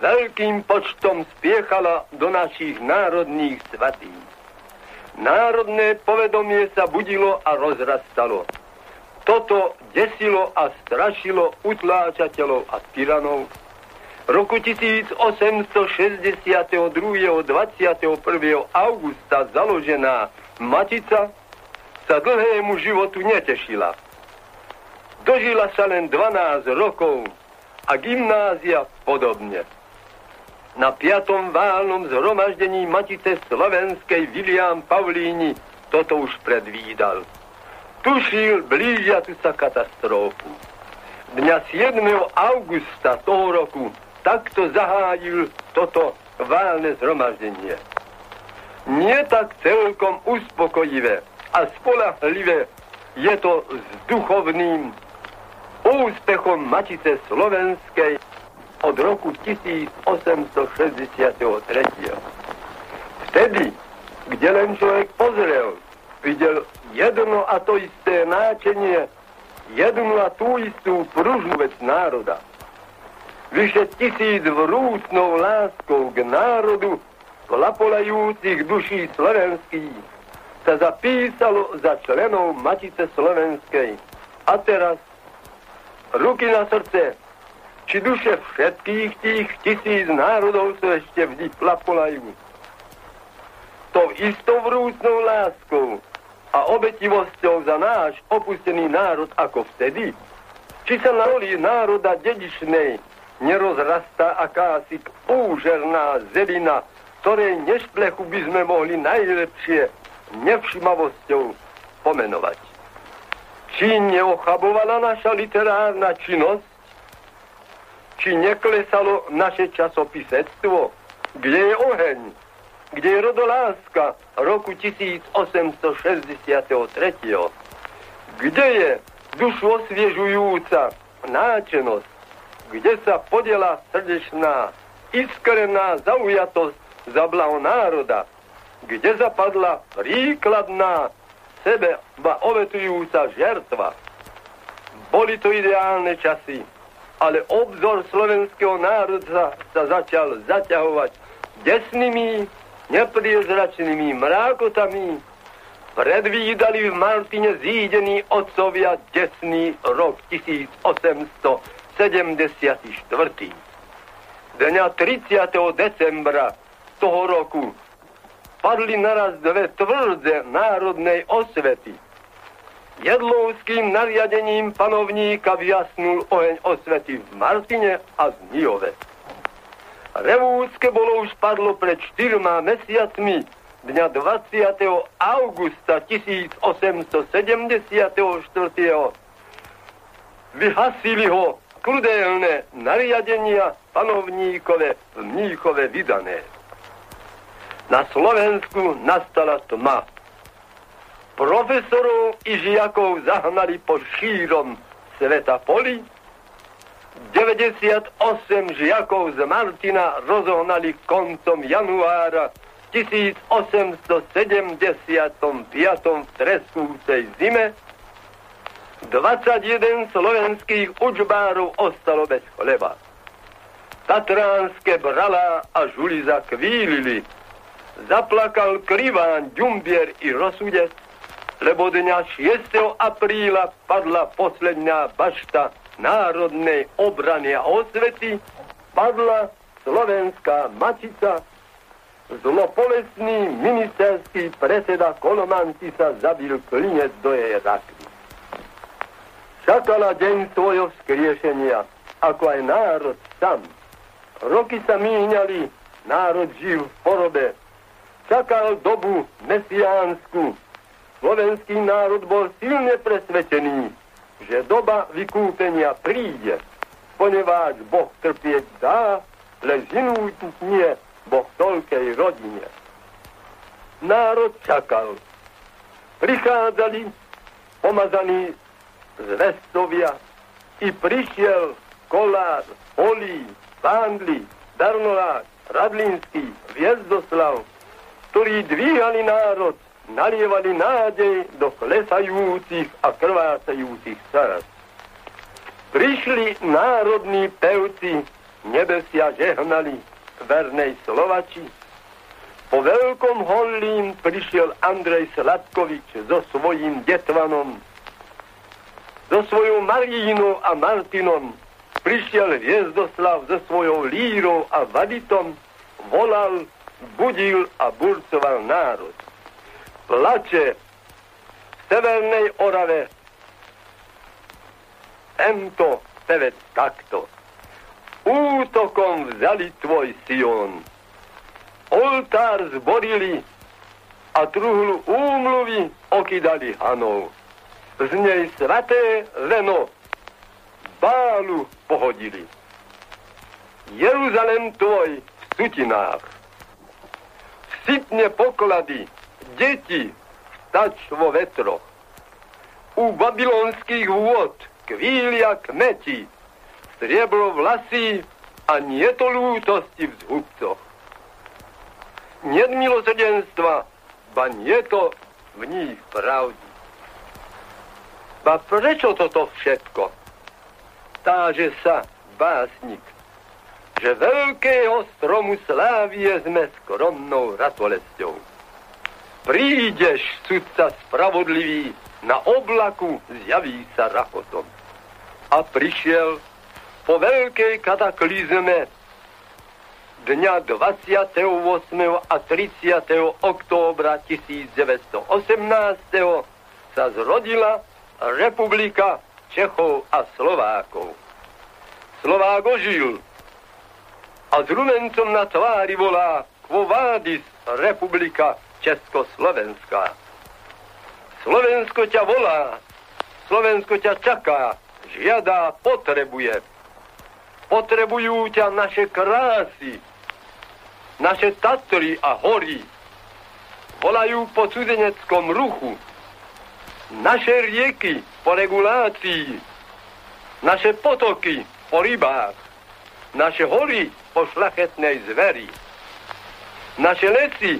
veľkým počtom spiechala do našich národných svatí. Národné povedomie sa budilo a rozrastalo. Toto desilo a strašilo utláčateľov a tyranov. Roku 1862. 21. augusta založená Matica sa dlhému životu netešila. Dožila sa len 12 rokov a gymnázia podobne na piatom válnom zhromaždení Matice Slovenskej William Paulíni toto už predvídal. Tušil blížiacu sa katastrofu. Dňa 7. augusta toho roku takto zahájil toto válne zhromaždenie. Nie tak celkom uspokojivé a spolahlivé je to s duchovným úspechom Matice Slovenskej od roku 1863. Vtedy, kde len človek pozrel, videl jedno a to isté náčenie, jednu a tú istú pružnú vec národa. Vyše tisíc vrúcnou láskou k národu plapolajúcich duší slovenských sa zapísalo za členov Matice Slovenskej. A teraz ruky na srdce, či duše všetkých tých tisíc národov sú ešte vždy plapolajú. Tou istou vrúcnou láskou a obetivosťou za náš opustený národ ako vtedy, či sa na roli národa dedičnej nerozrastá akási úžerná zelina, ktorej nešplechu by sme mohli najlepšie nevšimavosťou pomenovať. Či neochabovala naša literárna činnosť, či neklesalo naše časopisectvo, kde je oheň, kde je rodoláska roku 1863. Kde je dušu osviežujúca náčenosť, kde sa podela srdečná, iskrená zaujatosť za blaho národa, kde zapadla príkladná sebe ovetujúca žertva. Boli to ideálne časy, ale obzor slovenského národa sa začal zaťahovať desnými, nepriezračnými mrákotami. Predvídali v Martine zídení otcovia desný rok 1874. Dňa 30. decembra toho roku padli naraz dve tvrdé národnej osvety – Jedlovským nariadením panovníka vyjasnul oheň osvety v Martine a v Nijove. Revúcke bolo už padlo pred 4 mesiacmi dňa 20. augusta 1874. Vyhasili ho krudelné nariadenia panovníkove v Mníchove vydané. Na Slovensku nastala tma profesorov i žiakov zahnali po šírom sveta poli. 98 žiakov z Martina rozohnali koncom januára 1875 v treskúcej zime. 21 slovenských učbárov ostalo bez chleba. Tatránske brala a žuliza kvílili. Zaplakal Kriván, Ďumbier i Rosudec lebo dňa 6. apríla padla posledná bašta národnej obrany a osvety, padla slovenská mačica, zlopolesný ministerský predseda Kolomanci sa zabil klinec do jej rakvy. Čakala deň svojho vzkriešenia, ako aj národ sám. Roky sa míňali, národ žil v porobe. Čakal dobu mesiánsku, slovenský národ bol silne presvedčený, že doba vykúpenia príde. ponieważ Boh trpieť dá, lež inú nie Boh toľkej rodine. Národ čakal. Prichádzali pomazaní zvestovia i prišiel Kolár, Olí, Pándli, Darnolák, Radlinský, Viezdoslav, ktorí dvíhali národ, nalievali nádej do klesajúcich a krvácajúcich srdc. Prišli národní pevci, nebesia žehnali vernej Slovači. Po veľkom hollím prišiel Andrej Sladkovič so svojím detvanom, so svojou Marínou a Martinom. Prišiel Hviezdoslav so svojou lírou a vaditom, volal, budil a burcoval národ. Plače v Severnej Orave Ento pevec takto. Útokom vzali tvoj Sion. Oltár zborili a truhlu úmluvy okydali hanou. Z nej svaté leno bálu pohodili. Jeruzalem tvoj v sutinách. Sytne poklady, deti, stač vo vetroch. U babylonských vôd kvília kmeti, striebro vlasy a nie to lútosti v zhubcoch. Milosrdenstva, ba nie to v nich pravdy. Ba prečo toto všetko? Táže sa básnik, že veľkého stromu slávie sme skromnou ratolesťou. Prídeš, sudca spravodlivý, na oblaku zjaví sa rachotom a prišiel po veľkej kataklizme dňa 28. a 30. októbra 1918. sa zrodila Republika Čechov a Slovákov. Slovák ožil a s rumencom na tvári volá Quo Vadis Republika Československá. Slovensko ťa volá, Slovensko ťa čaká, žiada, potrebuje. Potrebujú ťa naše krásy, naše Tatry a hory. Volajú po cudzeneckom ruchu. Naše rieky po regulácii. Naše potoky po rybách. Naše hory po šlachetnej zveri. Naše lesy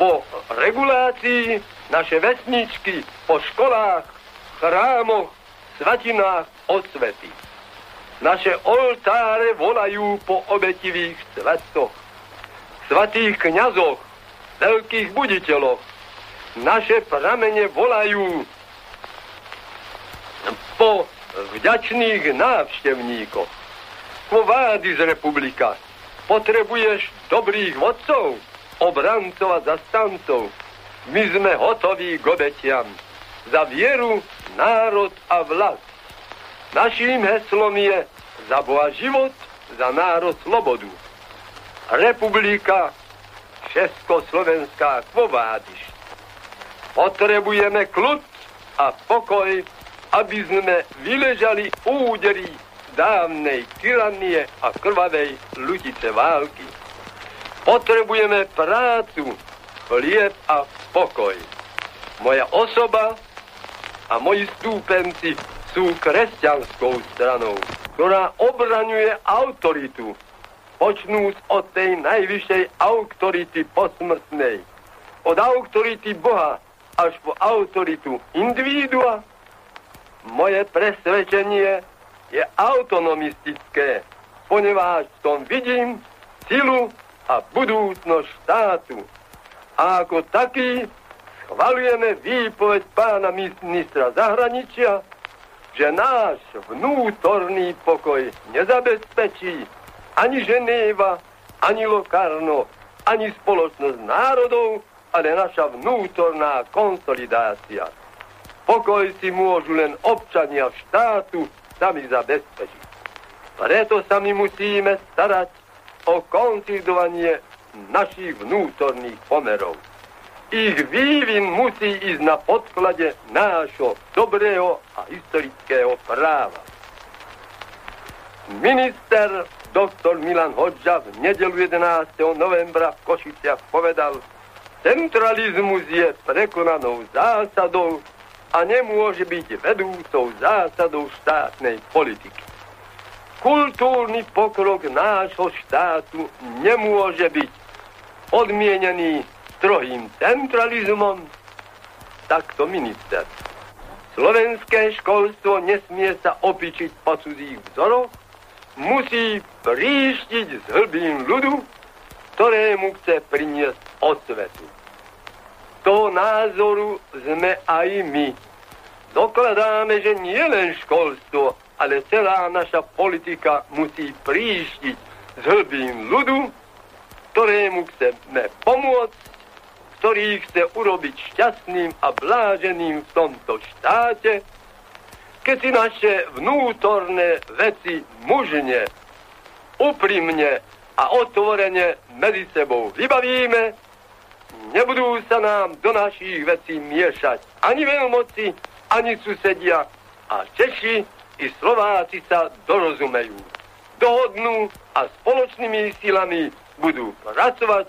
po regulácii. Naše vesničky po školách, chrámoch, svatinách osvety. Naše oltáre volajú po obetivých svetoch, svatých kniazoch, veľkých buditeľoch. Naše pramene volajú po vďačných návštevníkoch. Kovády z republika. Potrebuješ dobrých vodcov, obrancov a zastancov. My sme hotoví k obetiam za vieru, národ a vlast. Naším heslom je za Boha život, za národ slobodu. Republika Československá kvovádiš. Potrebujeme kľud a pokoj, aby sme vyležali údery dávnej tyranie a krvavej ľudice války. Potrebujeme prácu, chlieb a pokoj. Moja osoba a moji stúpenci sú kresťanskou stranou, ktorá obraňuje autoritu, počnúc od tej najvyššej autority posmrtnej, od autority Boha až po autoritu individua. Moje presvedčenie je autonomistické, poneváž v tom vidím silu a budúcnosť štátu. A ako taký schvalujeme výpoveď pána ministra zahraničia, že náš vnútorný pokoj nezabezpečí ani Ženéva, ani Lokarno, ani spoločnosť národov, ale naša vnútorná konsolidácia. Pokoj si môžu len občania štátu sami zabezpečiť. Preto sa my musíme starať o konsolidovanie našich vnútorných pomerov ich vývin musí ísť na podklade nášho dobrého a historického práva. Minister doktor Milan Hodža v nedelu 11. novembra v Košiciach povedal, centralizmus je prekonanou zásadou a nemôže byť vedúcou zásadou štátnej politiky. Kultúrny pokrok nášho štátu nemôže byť odmienený strohým centralizmom, takto minister. Slovenské školstvo nesmie sa opičiť po cudzích vzoroch, musí príštiť z hlbín ľudu, ktorému chce priniesť osvetu. Toho názoru sme aj my. Dokladáme, že nie len školstvo, ale celá naša politika musí príštiť z hlbín ľudu, ktorému chceme pomôcť, ktorý chce urobiť šťastným a bláženým v tomto štáte, keď si naše vnútorné veci mužne, úprimne a otvorene medzi sebou vybavíme, nebudú sa nám do našich vecí miešať ani veľmoci, ani susedia a Češi i Slováci sa dorozumejú. Dohodnú a spoločnými silami budú pracovať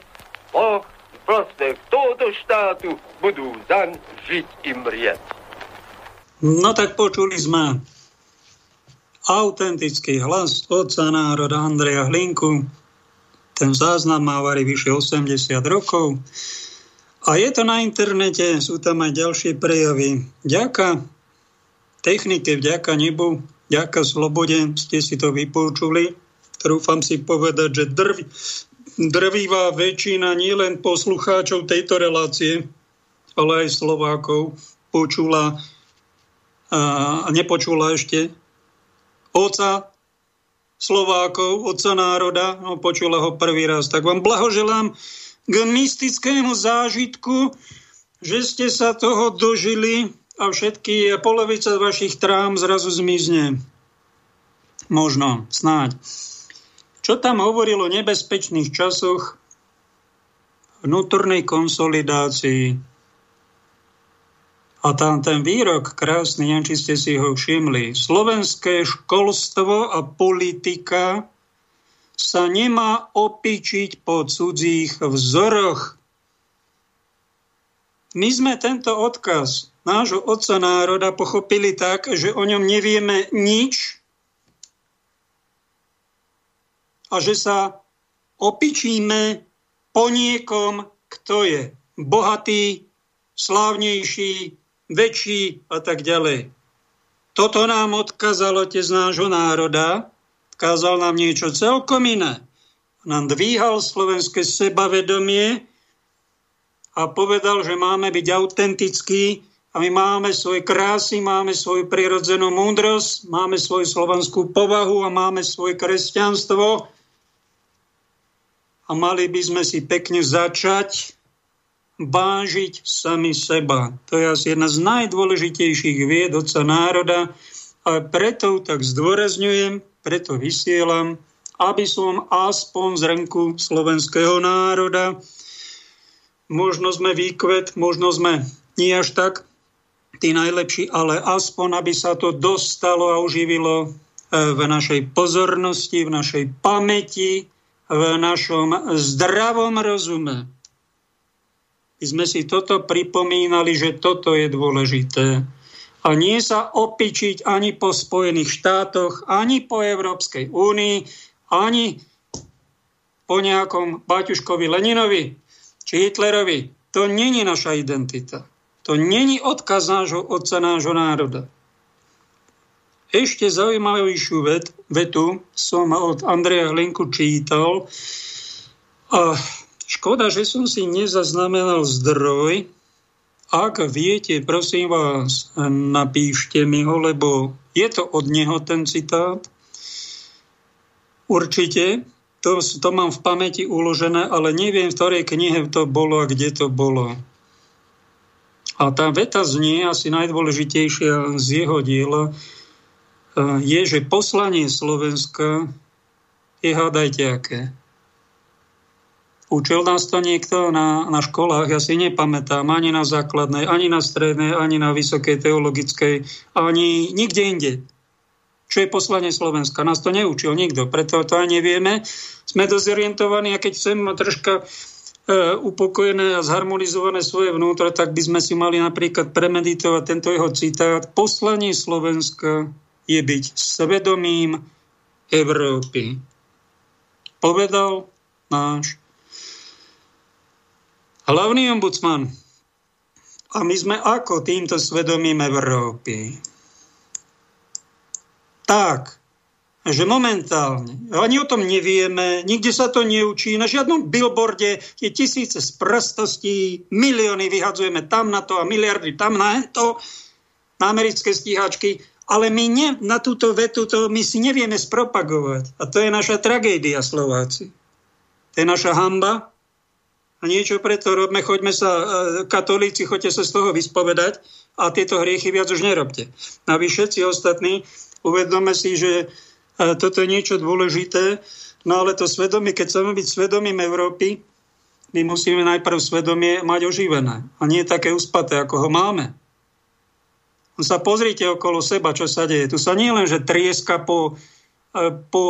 po prospech tohoto štátu, budú zaň žiť i mrieť. No tak počuli sme autentický hlas otca národa Andreja Hlinku. Ten záznam má vari vyše 80 rokov. A je to na internete, sú tam aj ďalšie prejavy. Ďaká technike, vďaka nebu, vďaka slobode ste si to vypočuli. Trúfam si povedať, že drv, drvivá väčšina nielen poslucháčov tejto relácie, ale aj Slovákov počula a nepočula ešte oca Slovákov, oca národa, no počula ho prvý raz. Tak vám blahoželám k mystickému zážitku, že ste sa toho dožili a všetky polovica vašich trám zrazu zmizne. Možno, snáď. Čo tam hovorilo o nebezpečných časoch, vnútornej konsolidácii, a tam ten výrok krásny, neviem, či ste si ho všimli. Slovenské školstvo a politika sa nemá opičiť po cudzích vzoroch. My sme tento odkaz nášho otca národa pochopili tak, že o ňom nevieme nič a že sa opičíme po niekom, kto je bohatý, slávnejší, väčší a tak ďalej. Toto nám odkázal otec nášho národa, kázal nám niečo celkom iné. Nám dvíhal slovenské sebavedomie a povedal, že máme byť autentickí a my máme svoje krásy, máme svoju prirodzenú múdrosť, máme svoju slovanskú povahu a máme svoje kresťanstvo a mali by sme si pekne začať vážiť sami seba. To je asi jedna z najdôležitejších vied oca národa a preto tak zdôrazňujem, preto vysielam, aby som aspoň z renku slovenského národa, možno sme výkvet, možno sme nie až tak tí najlepší, ale aspoň, aby sa to dostalo a uživilo eh, v našej pozornosti, v našej pamäti, v našom zdravom rozume by sme si toto pripomínali, že toto je dôležité. A nie sa opičiť ani po Spojených štátoch, ani po Európskej únii, ani po nejakom Baťuškovi Leninovi či Hitlerovi. To není naša identita. To není odkaz nášho otca, nášho národa. Ešte zaujímavejšiu vet, vetu som od Andreja Hlinku čítal. A Škoda, že som si nezaznamenal zdroj. Ak viete, prosím vás, napíšte mi ho, lebo je to od neho ten citát. Určite, to, to mám v pamäti uložené, ale neviem, v ktorej knihe to bolo a kde to bolo. A tá veta znie asi najdôležitejšia z jeho diela, je, že poslanie Slovenska je, hádajte aké, Učil nás to niekto na, na školách, ja si nepamätám, ani na základnej, ani na strednej, ani na vysokej teologickej, ani nikde inde. Čo je poslanie Slovenska? Nás to neučil nikto, preto to aj nevieme. Sme dozorientovaní a keď chcem troška e, upokojené a zharmonizované svoje vnútro, tak by sme si mali napríklad premeditovať tento jeho citát. Poslanie Slovenska je byť svedomím Európy. Povedal náš hlavný ombudsman. A my sme ako týmto svedomím Európy? Tak, že momentálne, ani o tom nevieme, nikde sa to neučí, na žiadnom billboarde je tisíce sprostostí, milióny vyhadzujeme tam na to a miliardy tam na to, na americké stíhačky, ale my ne, na túto vetu to my si nevieme spropagovať. A to je naša tragédia, Slováci. To je naša hamba, a niečo preto robme, choďme sa, e, katolíci, choďte sa z toho vyspovedať a tieto hriechy viac už nerobte. A vy všetci ostatní uvedome si, že e, toto je niečo dôležité, no ale to svedomie, keď chceme byť svedomím Európy, my musíme najprv svedomie mať oživené a nie také uspaté, ako ho máme. No sa pozrite okolo seba, čo sa deje. Tu sa nie len, že trieska po, e, po,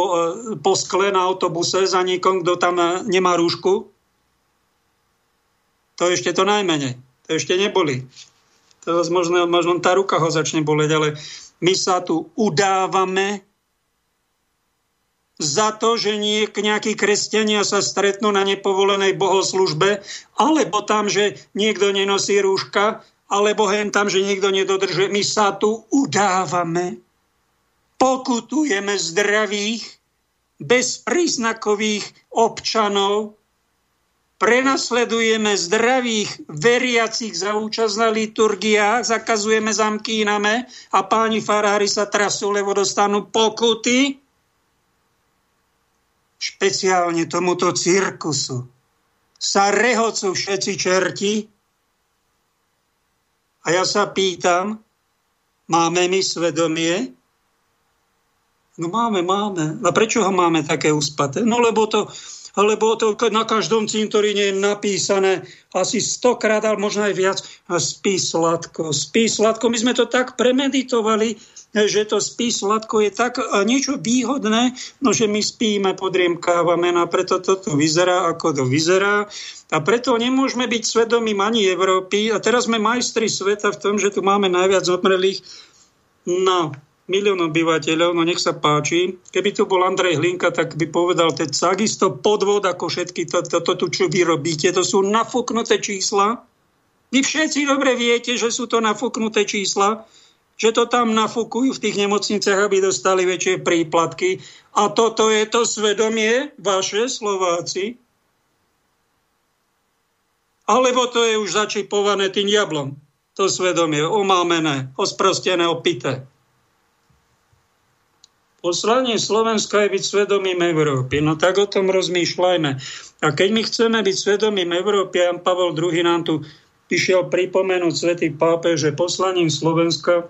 po skle na autobuse za niekom, kto tam nemá rúšku, to ešte to najmenej. To ešte neboli. To možno, možno tá ruka ho začne boleť, ale my sa tu udávame za to, že nie, nejakí kresťania sa stretnú na nepovolenej bohoslužbe, alebo tam, že niekto nenosí rúška, alebo hen tam, že niekto nedodržuje. My sa tu udávame, pokutujeme zdravých, bezpríznakových občanov, prenasledujeme zdravých veriacich za účasť na liturgiách, zakazujeme zamkíname a páni farári sa trasú, lebo dostanú pokuty. Špeciálne tomuto cirkusu sa rehocú všetci čerti. A ja sa pýtam, máme my svedomie? No máme, máme. A prečo ho máme také uspaté? No lebo to lebo to na každom cintoríne je napísané asi stokrát, ale možno aj viac, spí sladko, spí sladko. My sme to tak premeditovali, že to spí sladko je tak niečo výhodné, no že my spíme, podriemkávame, no a preto toto vyzerá, ako to vyzerá. A preto nemôžeme byť svedomím ani Európy. A teraz sme majstri sveta v tom, že tu máme najviac zomrelých. No, milión obyvateľov, no nech sa páči. Keby tu bol Andrej Hlinka, tak by povedal, to takisto podvod ako všetky toto, to, to, čo vy robíte. To sú nafúknuté čísla. Vy všetci dobre viete, že sú to nafúknuté čísla, že to tam nafúkujú v tých nemocniciach, aby dostali väčšie príplatky. A toto je to svedomie vaše, Slováci. Alebo to je už začipované tým jablom. To svedomie, omámené, osprostené, opité. Poslanie Slovenska je byť svedomím Európy. No tak o tom rozmýšľajme. A keď my chceme byť svedomím Európy, Jan Pavel II nám tu išiel pripomenúť svätý pápe, že poslaním Slovenska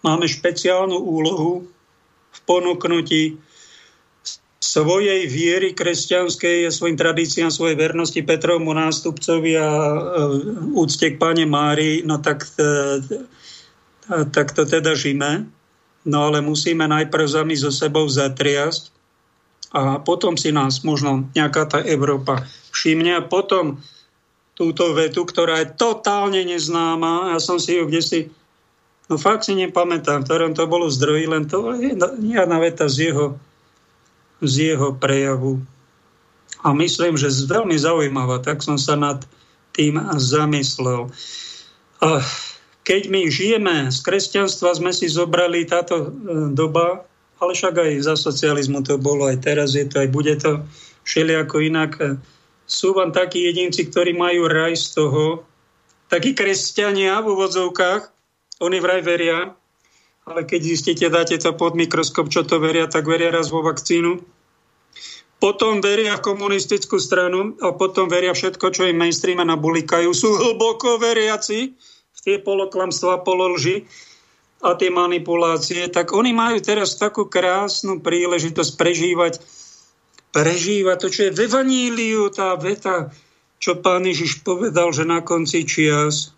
máme špeciálnu úlohu v ponúknutí svojej viery kresťanskej, svojim tradíciám, svojej vernosti Petrovmu nástupcovi a e, úcte k Pane Márii, no tak, e, tak to teda žime. No ale musíme najprv sami so sebou zatriasť a potom si nás možno nejaká tá Európa všimne a potom túto vetu, ktorá je totálne neznáma. Ja som si ju kde si, no fakt si nepamätám, v ktorom to bolo zdroji, len to je jedna veta z jeho, z jeho prejavu. A myslím, že veľmi zaujímavá, tak som sa nad tým zamyslel. Uh, keď my žijeme z kresťanstva, sme si zobrali táto e, doba, ale však aj za socializmu to bolo, aj teraz je to, aj bude to všelijako inak. E, sú vám takí jedinci, ktorí majú raj z toho, takí kresťania v úvodzovkách, oni vraj veria, ale keď zistíte, dáte to pod mikroskop, čo to veria, tak veria raz vo vakcínu. Potom veria komunistickú stranu a potom veria všetko, čo im mainstreame nabulikajú. Sú hlboko veriaci, tie poloklamstva, pololži a tie manipulácie, tak oni majú teraz takú krásnu príležitosť prežívať, prežívať to, čo je v Evaníliu, tá veta, čo pán Ježiš povedal, že na konci čias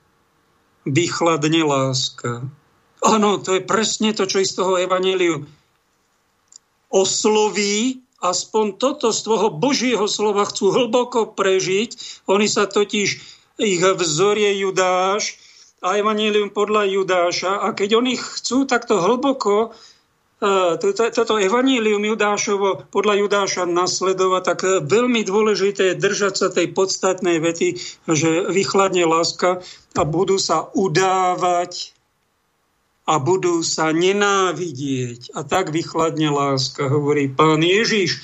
vychladne láska. Áno, to je presne to, čo z toho evaníliu osloví, aspoň toto z tvojho Božieho slova chcú hlboko prežiť. Oni sa totiž, ich vzorie Judáš a evanílium podľa Judáša. A keď oni chcú takto hlboko toto evanílium Judášovo podľa Judáša nasledovať, tak veľmi dôležité je držať sa tej podstatnej vety, že vychladne láska a budú sa udávať a budú sa nenávidieť. A tak vychladne láska, hovorí pán Ježiš.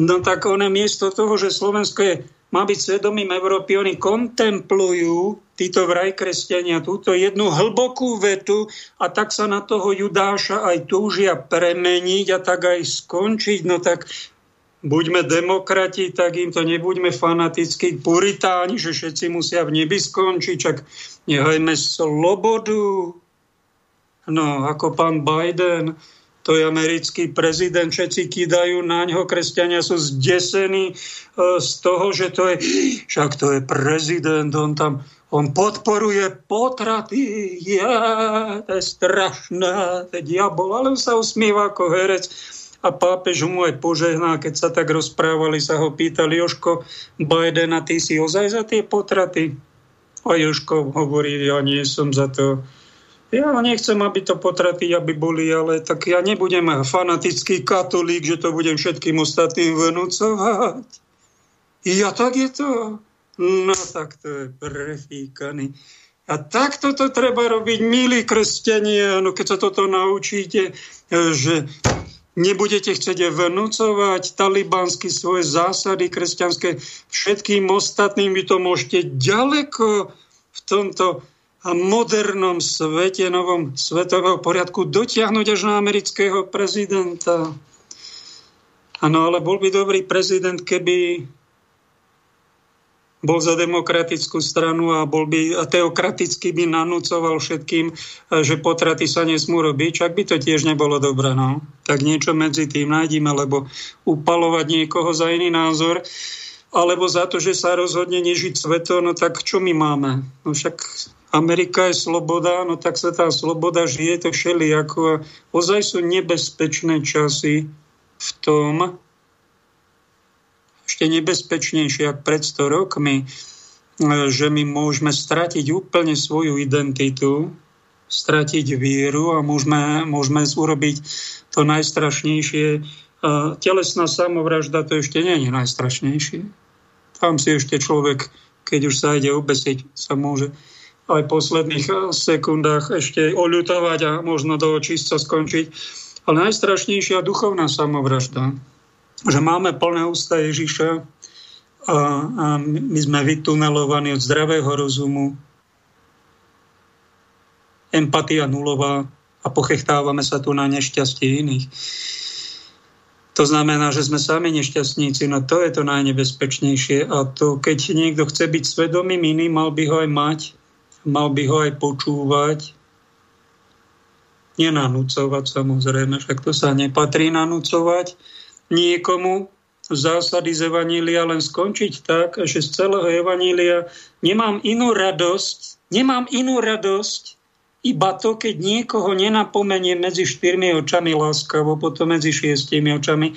No tak on miesto toho, že Slovensko je má byť svedomím Európy. Oni kontemplujú, títo vraj kresťania, túto jednu hlbokú vetu a tak sa na toho Judáša aj túžia premeniť a tak aj skončiť. No tak buďme demokrati, tak im to nebuďme fanatickí puritáni, že všetci musia v nebi skončiť, čak nehajme slobodu. No, ako pán Biden, to je americký prezident, všetci kýdajú na ňo, kresťania sú zdesení e, z toho, že to je, však to je prezident, on tam, on podporuje potraty, je, to je strašné, to je diabol, ale on sa usmieva ako herec a pápež mu aj požehná, keď sa tak rozprávali, sa ho pýtali, Joško Biden, a ty si ozaj za tie potraty? A Joško hovorí, ja nie som za to, ja nechcem, aby to potraty, aby boli, ale tak ja nebudem fanatický katolík, že to budem všetkým ostatným vnúcovať. Ja tak je to. No tak to je prefíkaný. A takto to treba robiť, milí kresťania, no keď sa toto naučíte, že nebudete chcieť vnúcovať talibánsky svoje zásady kresťanské všetkým ostatným, vy to môžete ďaleko v tomto a modernom svete, novom svetového poriadku dotiahnuť až na amerického prezidenta. Áno, ale bol by dobrý prezident, keby bol za demokratickú stranu a bol by a teokraticky by nanúcoval všetkým, že potraty sa nesmú robiť, čak by to tiež nebolo dobré. No. Tak niečo medzi tým nájdime, lebo upalovať niekoho za iný názor, alebo za to, že sa rozhodne nežiť sveto, no tak čo my máme? No však Amerika je sloboda, no tak sa tá sloboda žije to všelijako. Ozaj sú nebezpečné časy v tom, ešte nebezpečnejšie ako pred 100 rokmi, že my môžeme stratiť úplne svoju identitu, stratiť víru a môžeme, môžeme urobiť to najstrašnejšie. Telesná samovražda to ešte nie je najstrašnejšie. Tam si ešte človek, keď už sa ide obesiť, sa môže aj v posledných eh, sekundách ešte oľutovať a možno do čisto skončiť. Ale najstrašnejšia duchovná samovražda, že máme plné ústa Ježiša a, a my sme vytunelovaní od zdravého rozumu, empatia nulová a pochechtávame sa tu na nešťastie iných. To znamená, že sme sami nešťastníci, no to je to najnebezpečnejšie. A to, keď niekto chce byť svedomým iný, mal by ho aj mať mal by ho aj počúvať, nenanúcovať samozrejme, však to sa nepatrí nanúcovať niekomu. Zásady z Evanília len skončiť tak, že z celého Evanília nemám inú radosť, nemám inú radosť, iba to, keď niekoho nenapomenie medzi štyrmi očami láskavo, potom medzi šiestimi očami,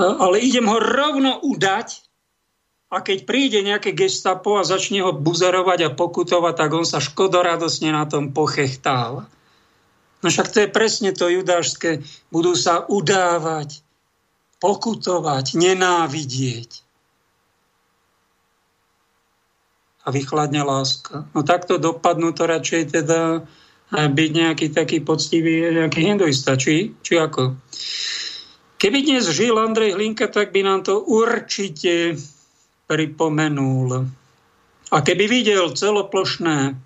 ale idem ho rovno udať a keď príde nejaké gestapo a začne ho buzerovať a pokutovať, tak on sa škodoradosne na tom pochechtáva. No však to je presne to judášske. Budú sa udávať, pokutovať, nenávidieť. A vychladne láska. No takto dopadnú to radšej teda byť nejaký taký poctivý nejaký hinduista, či, či ako? Keby dnes žil Andrej Hlinka, tak by nám to určite pripomenul. A keby videl celoplošné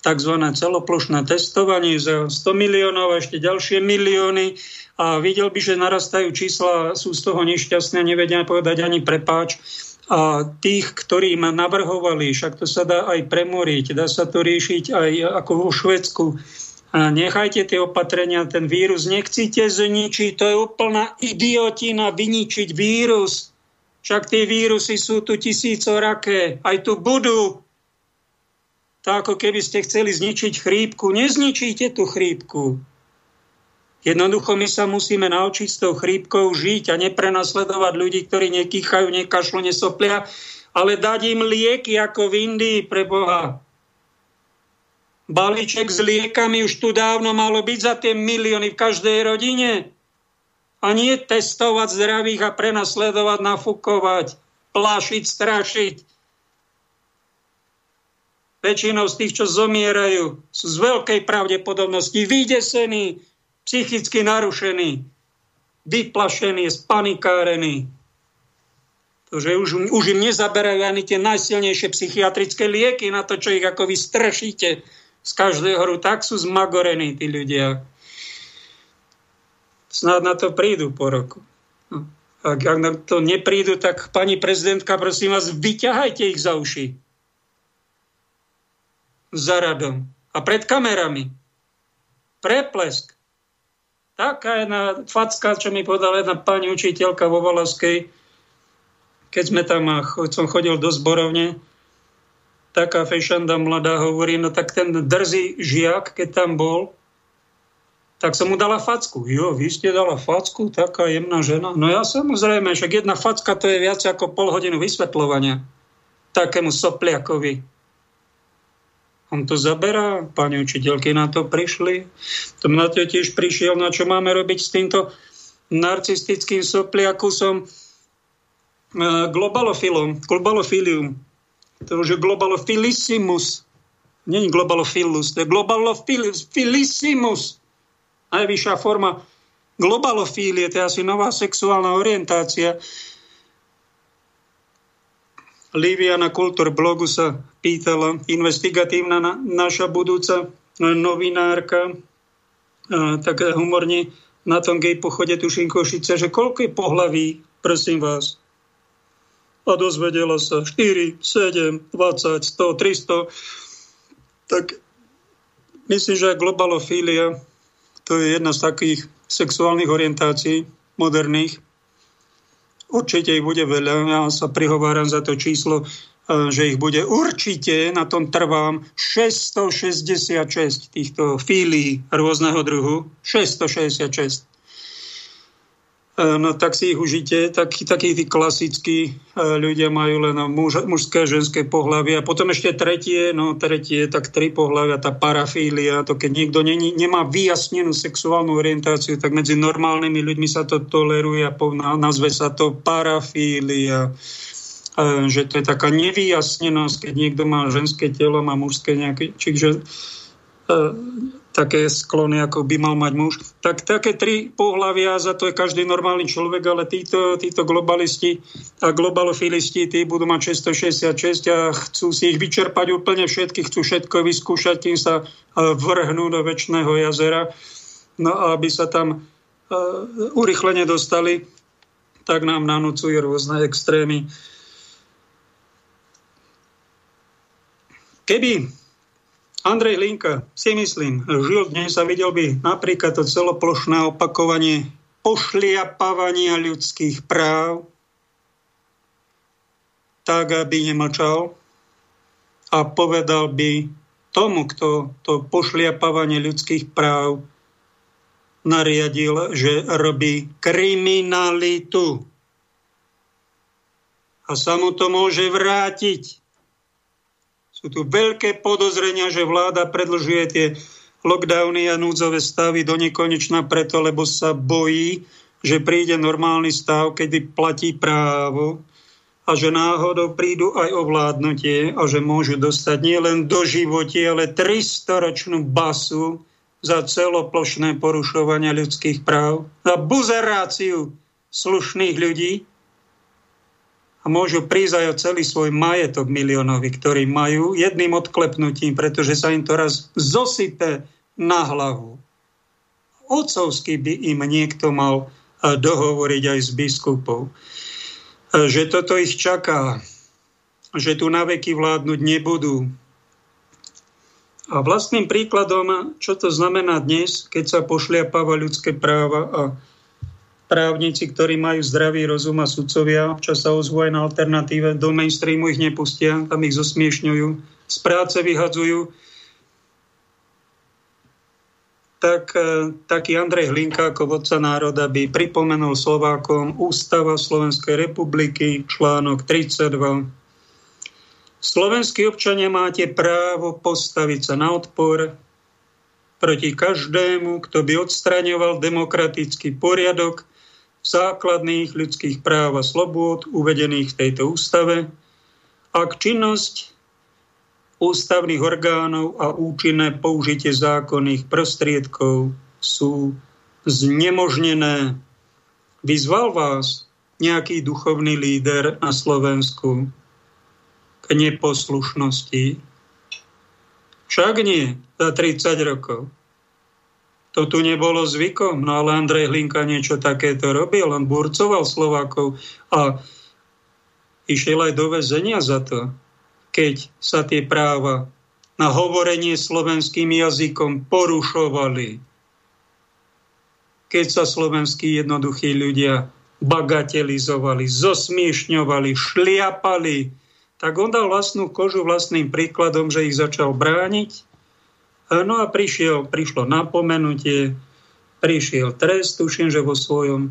tzv. celoplošné testovanie za 100 miliónov a ešte ďalšie milióny a videl by, že narastajú čísla, sú z toho nešťastné, nevedia povedať ani prepáč. A tých, ktorí ma navrhovali, však to sa dá aj premoriť, dá sa to riešiť aj ako vo Švedsku. A nechajte tie opatrenia, ten vírus nechcíte zničiť, to je úplná idiotina vyničiť vírus. Však tie vírusy sú tu tisícoraké, aj tu budú. tak ako keby ste chceli zničiť chrípku. Nezničíte tú chrípku. Jednoducho my sa musíme naučiť s tou chrípkou žiť a neprenasledovať ľudí, ktorí nekýchajú, nekašľú, nesoplia, ale dať im lieky ako v Indii pre Boha. Balíček s liekami už tu dávno malo byť za tie milióny v každej rodine. A nie testovať zdravých a prenasledovať, nafúkovať, plašiť, strašiť. Väčšinou z tých, čo zomierajú, sú z veľkej pravdepodobnosti vydesení, psychicky narušený, vyplašený, spanikárený. že už, už im nezaberajú ani tie najsilnejšie psychiatrické lieky na to, čo ich ako vy strašíte z každého hru. Tak sú zmagorení tí ľudia. Snáď na to prídu po roku. No. Ak, ak na to neprídu, tak pani prezidentka, prosím vás, vyťahajte ich za uši. Za radom. A pred kamerami. Preplesk. Taká jedna facka, čo mi povedala jedna pani učiteľka vo Volavskej, keď sme tam, som chodil do zborovne, taká fešanda mladá hovorí, no tak ten drzý žiak, keď tam bol, tak som mu dala facku. Jo, vy ste dala facku, taká jemná žena. No ja samozrejme, však jedna facka to je viac ako pol hodinu vysvetľovania takému sopliakovi. On to zaberá, pani učiteľky na to prišli. To na to tiež prišiel, na čo máme robiť s týmto narcistickým sopliakusom, e, globalofilom, globalofilium. To už je globalofilissimus. Je globalofilus, to je globalofilissimus. Najvyššia forma globalofílie, to je asi nová sexuálna orientácia. Livia na Kultúr blogu sa pýtala, investigatívna na, naša budúca novinárka, a, tak humorne na tom gej pochode tuším Košice, že koľko je pohlaví, prosím vás. A dozvedela sa 4, 7, 20, 100, 300. Tak myslím, že globalofília to je jedna z takých sexuálnych orientácií moderných, Určite ich bude veľa. Ja sa prihováram za to číslo, e, že ich bude určite, na tom trvám, 666 týchto fílií rôzneho druhu. 666. E, no tak si ich užite. Takí, takí tí klasickí e, ľudia majú len muž, mužské a ženské pohľavy. A potom ešte tretie, no tretie, tak tri pohľavia, tá parafília. To keď niekto není, nemá vyjasnenú sexuálnu orientáciu, tak medzi normálnymi ľuďmi sa to toleruje a nazve sa to parafília e, že to je taká nevyjasnenosť, keď niekto má ženské telo, má mužské nejaké, čiže také sklony, ako by mal mať muž. Tak také tri pohľavia, za to je každý normálny človek, ale títo, títo globalisti a globalofilisti, tí budú mať 666 a chcú si ich vyčerpať úplne všetky, chcú všetko vyskúšať, kým sa e, vrhnú do väčšného jazera. No a aby sa tam uh, urychlene dostali, tak nám nanúcujú rôzne extrémy. Keby Andrej Linka si myslím, žil dnes a videl by napríklad to celoplošné opakovanie pošliapávania ľudských práv, tak aby nemlčal a povedal by tomu, kto to pošliapávanie ľudských práv nariadil, že robí kriminalitu. A sa mu to môže vrátiť sú tu veľké podozrenia, že vláda predlžuje tie lockdowny a núdzové stavy do nekonečna preto, lebo sa bojí, že príde normálny stav, kedy platí právo a že náhodou prídu aj o vládnutie a že môžu dostať nielen do živote, ale 300-ročnú basu za celoplošné porušovanie ľudských práv, za buzeráciu slušných ľudí, a môžu prísť aj o celý svoj majetok miliónový, ktorý majú jedným odklepnutím, pretože sa im to raz zosype na hlavu. Otcovský by im niekto mal e, dohovoriť aj s biskupov, e, že toto ich čaká, že tu na veky vládnuť nebudú. A vlastným príkladom, čo to znamená dnes, keď sa pošliapáva ľudské práva a právnici, ktorí majú zdravý rozum a sudcovia, občas sa ozvú aj na alternatíve, do mainstreamu ich nepustia, tam ich zosmiešňujú, z práce vyhadzujú. Tak e, taký Andrej Hlinka ako vodca národa by pripomenul Slovákom Ústava Slovenskej republiky, článok 32. Slovenskí občania máte právo postaviť sa na odpor proti každému, kto by odstraňoval demokratický poriadok základných ľudských práv a slobôd uvedených v tejto ústave, ak činnosť ústavných orgánov a účinné použitie zákonných prostriedkov sú znemožnené. Vyzval vás nejaký duchovný líder na Slovensku k neposlušnosti? Však nie, za 30 rokov. To tu nebolo zvykom, no ale Andrej Hlinka niečo takéto robil, on burcoval Slovákov a išiel aj do väzenia za to, keď sa tie práva na hovorenie slovenským jazykom porušovali. Keď sa slovenskí jednoduchí ľudia bagatelizovali, zosmiešňovali, šliapali, tak on dal vlastnú kožu vlastným príkladom, že ich začal brániť No a prišiel, prišlo napomenutie, prišiel trest, tuším, že vo svojom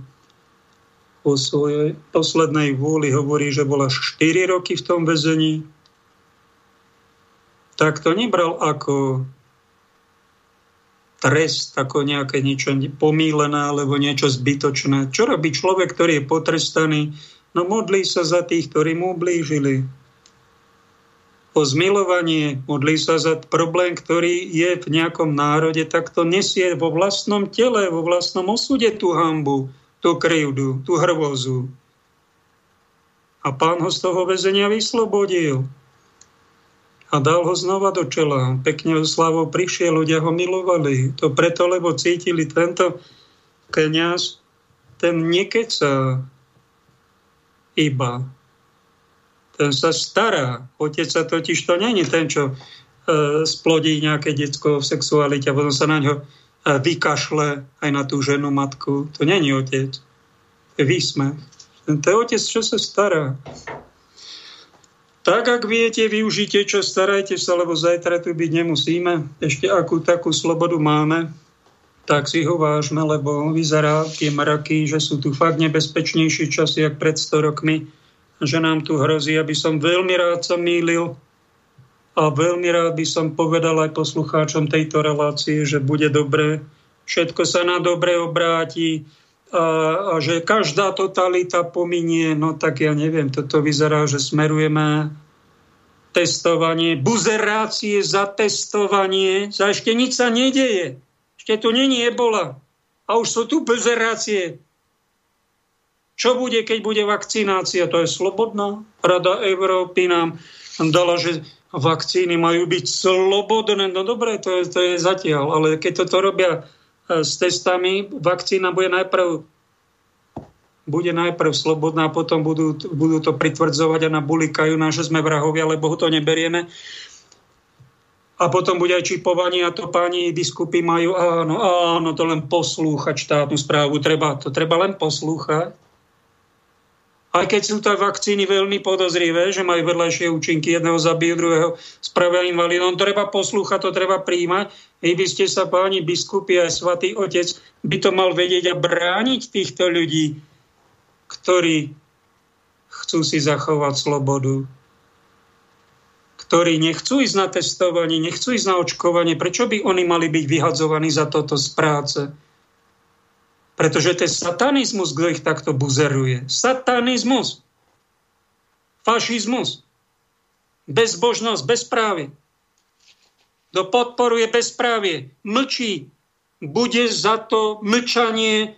vo svojej poslednej vôli hovorí, že bol až 4 roky v tom väzení, tak to nebral ako trest, ako nejaké niečo pomílené alebo niečo zbytočné. Čo robí človek, ktorý je potrestaný? No modlí sa za tých, ktorí mu ublížili o zmilovanie, modlí sa za problém, ktorý je v nejakom národe, tak to nesie vo vlastnom tele, vo vlastnom osude tú hambu, tú krivdu, tú hrvozu. A pán ho z toho väzenia vyslobodil a dal ho znova do čela. Pekne slavou prišiel, ľudia ho milovali. To preto, lebo cítili tento kniaz, ten nekeca iba, ten sa stará. Otec sa totiž to není ten, čo e, splodí nejaké detsko v sexualite a potom sa na ňo e, vykašle aj na tú ženu, matku. To není otec. To je výsmech. To je otec, čo sa stará. Tak, ak viete, využite, čo starajte sa, lebo zajtra tu byť nemusíme. Ešte akú takú slobodu máme, tak si ho vážme, lebo vyzerá tie mraky, že sú tu fakt nebezpečnejšie časy, jak pred 100 rokmi že nám tu hrozí, aby som veľmi rád sa mýlil a veľmi rád by som povedal aj poslucháčom tejto relácie, že bude dobre, všetko sa na dobre obráti a, a že každá totalita pominie, no tak ja neviem, toto vyzerá, že smerujeme testovanie, buzerácie za testovanie, za ešte nič sa nedeje. Ešte tu není ebola. A už sú tu buzerácie. Čo bude, keď bude vakcinácia? To je slobodná. Rada Európy nám dala, že vakcíny majú byť slobodné. No dobre, to je, to je zatiaľ, ale keď toto robia e, s testami, vakcína bude najprv bude najprv slobodná, potom budú, budú to pritvrdzovať a nabulikajú nás, že sme vrahovia, lebo to neberieme. A potom bude aj čipovanie a to páni biskupy majú, áno, áno, to len poslúchať štátnu správu. Treba, to treba len poslúchať. Aj keď sú to vakcíny veľmi podozrivé, že majú vedľajšie účinky, jedného zabijú, druhého spravia invalidom, treba poslúchať, to treba príjmať. Vy by ste sa, páni biskupy a svatý otec, by to mal vedieť a brániť týchto ľudí, ktorí chcú si zachovať slobodu, ktorí nechcú ísť na testovanie, nechcú ísť na očkovanie. Prečo by oni mali byť vyhadzovaní za toto z práce? Pretože to je satanizmus, kto ich takto buzeruje. Satanizmus. Fašizmus. Bezbožnosť, bezprávie. Kto podporuje bezprávie, mlčí, bude za to mlčanie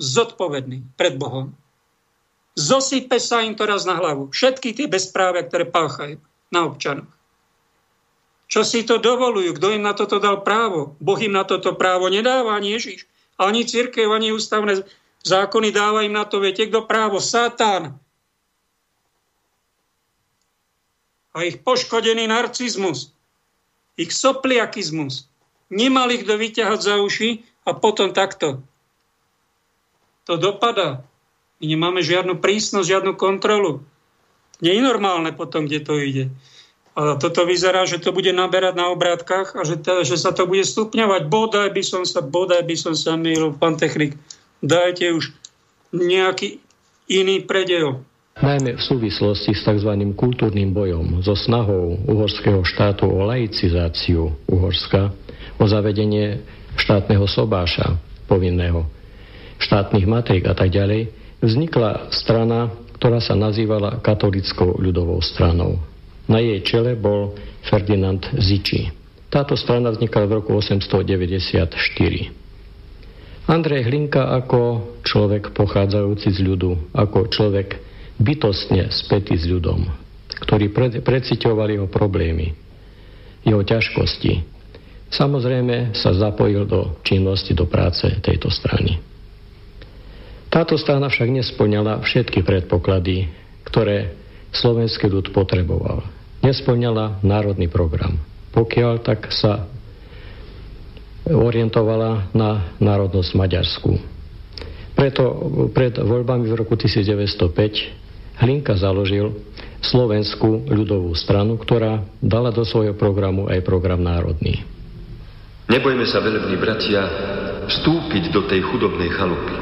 zodpovedný pred Bohom. Zosype sa im to raz na hlavu. Všetky tie bezprávia, ktoré páchajú na občanoch. Čo si to dovolujú? Kto im na toto dal právo? Boh im na toto právo nedáva, ani Ježiš. Ani církev, ani ústavné zákony dáva im na to, viete, kto právo? Satán. A ich poškodený narcizmus, ich sopliakizmus. Nemali kto vyťahať za uši a potom takto to dopada. My nemáme žiadnu prísnosť, žiadnu kontrolu. Nie je normálne potom, kde to ide. A toto vyzerá, že to bude naberať na obrátkach a že, to, že sa to bude stupňovať. Bodaj by som sa, bodaj by som sa mýlil, pán technik. Dajte už nejaký iný predel. Najmä v súvislosti s tzv. kultúrnym bojom, so snahou uhorského štátu o laicizáciu Uhorska, o zavedenie štátneho sobáša povinného, štátnych matrik a tak ďalej, vznikla strana, ktorá sa nazývala katolickou ľudovou stranou. Na jej čele bol Ferdinand Ziči. Táto strana vznikla v roku 894. Andrej Hlinka ako človek pochádzajúci z ľudu, ako človek bytostne spätý s ľudom, ktorý preciťoval jeho problémy, jeho ťažkosti. Samozrejme sa zapojil do činnosti, do práce tejto strany. Táto strana však nesplňala všetky predpoklady, ktoré slovenský ľud potreboval nesplňala národný program. Pokiaľ tak sa orientovala na národnosť maďarskú. Preto pred voľbami v roku 1905 Hlinka založil Slovenskú ľudovú stranu, ktorá dala do svojho programu aj program národný. Nebojme sa, velební bratia, vstúpiť do tej chudobnej chalupy.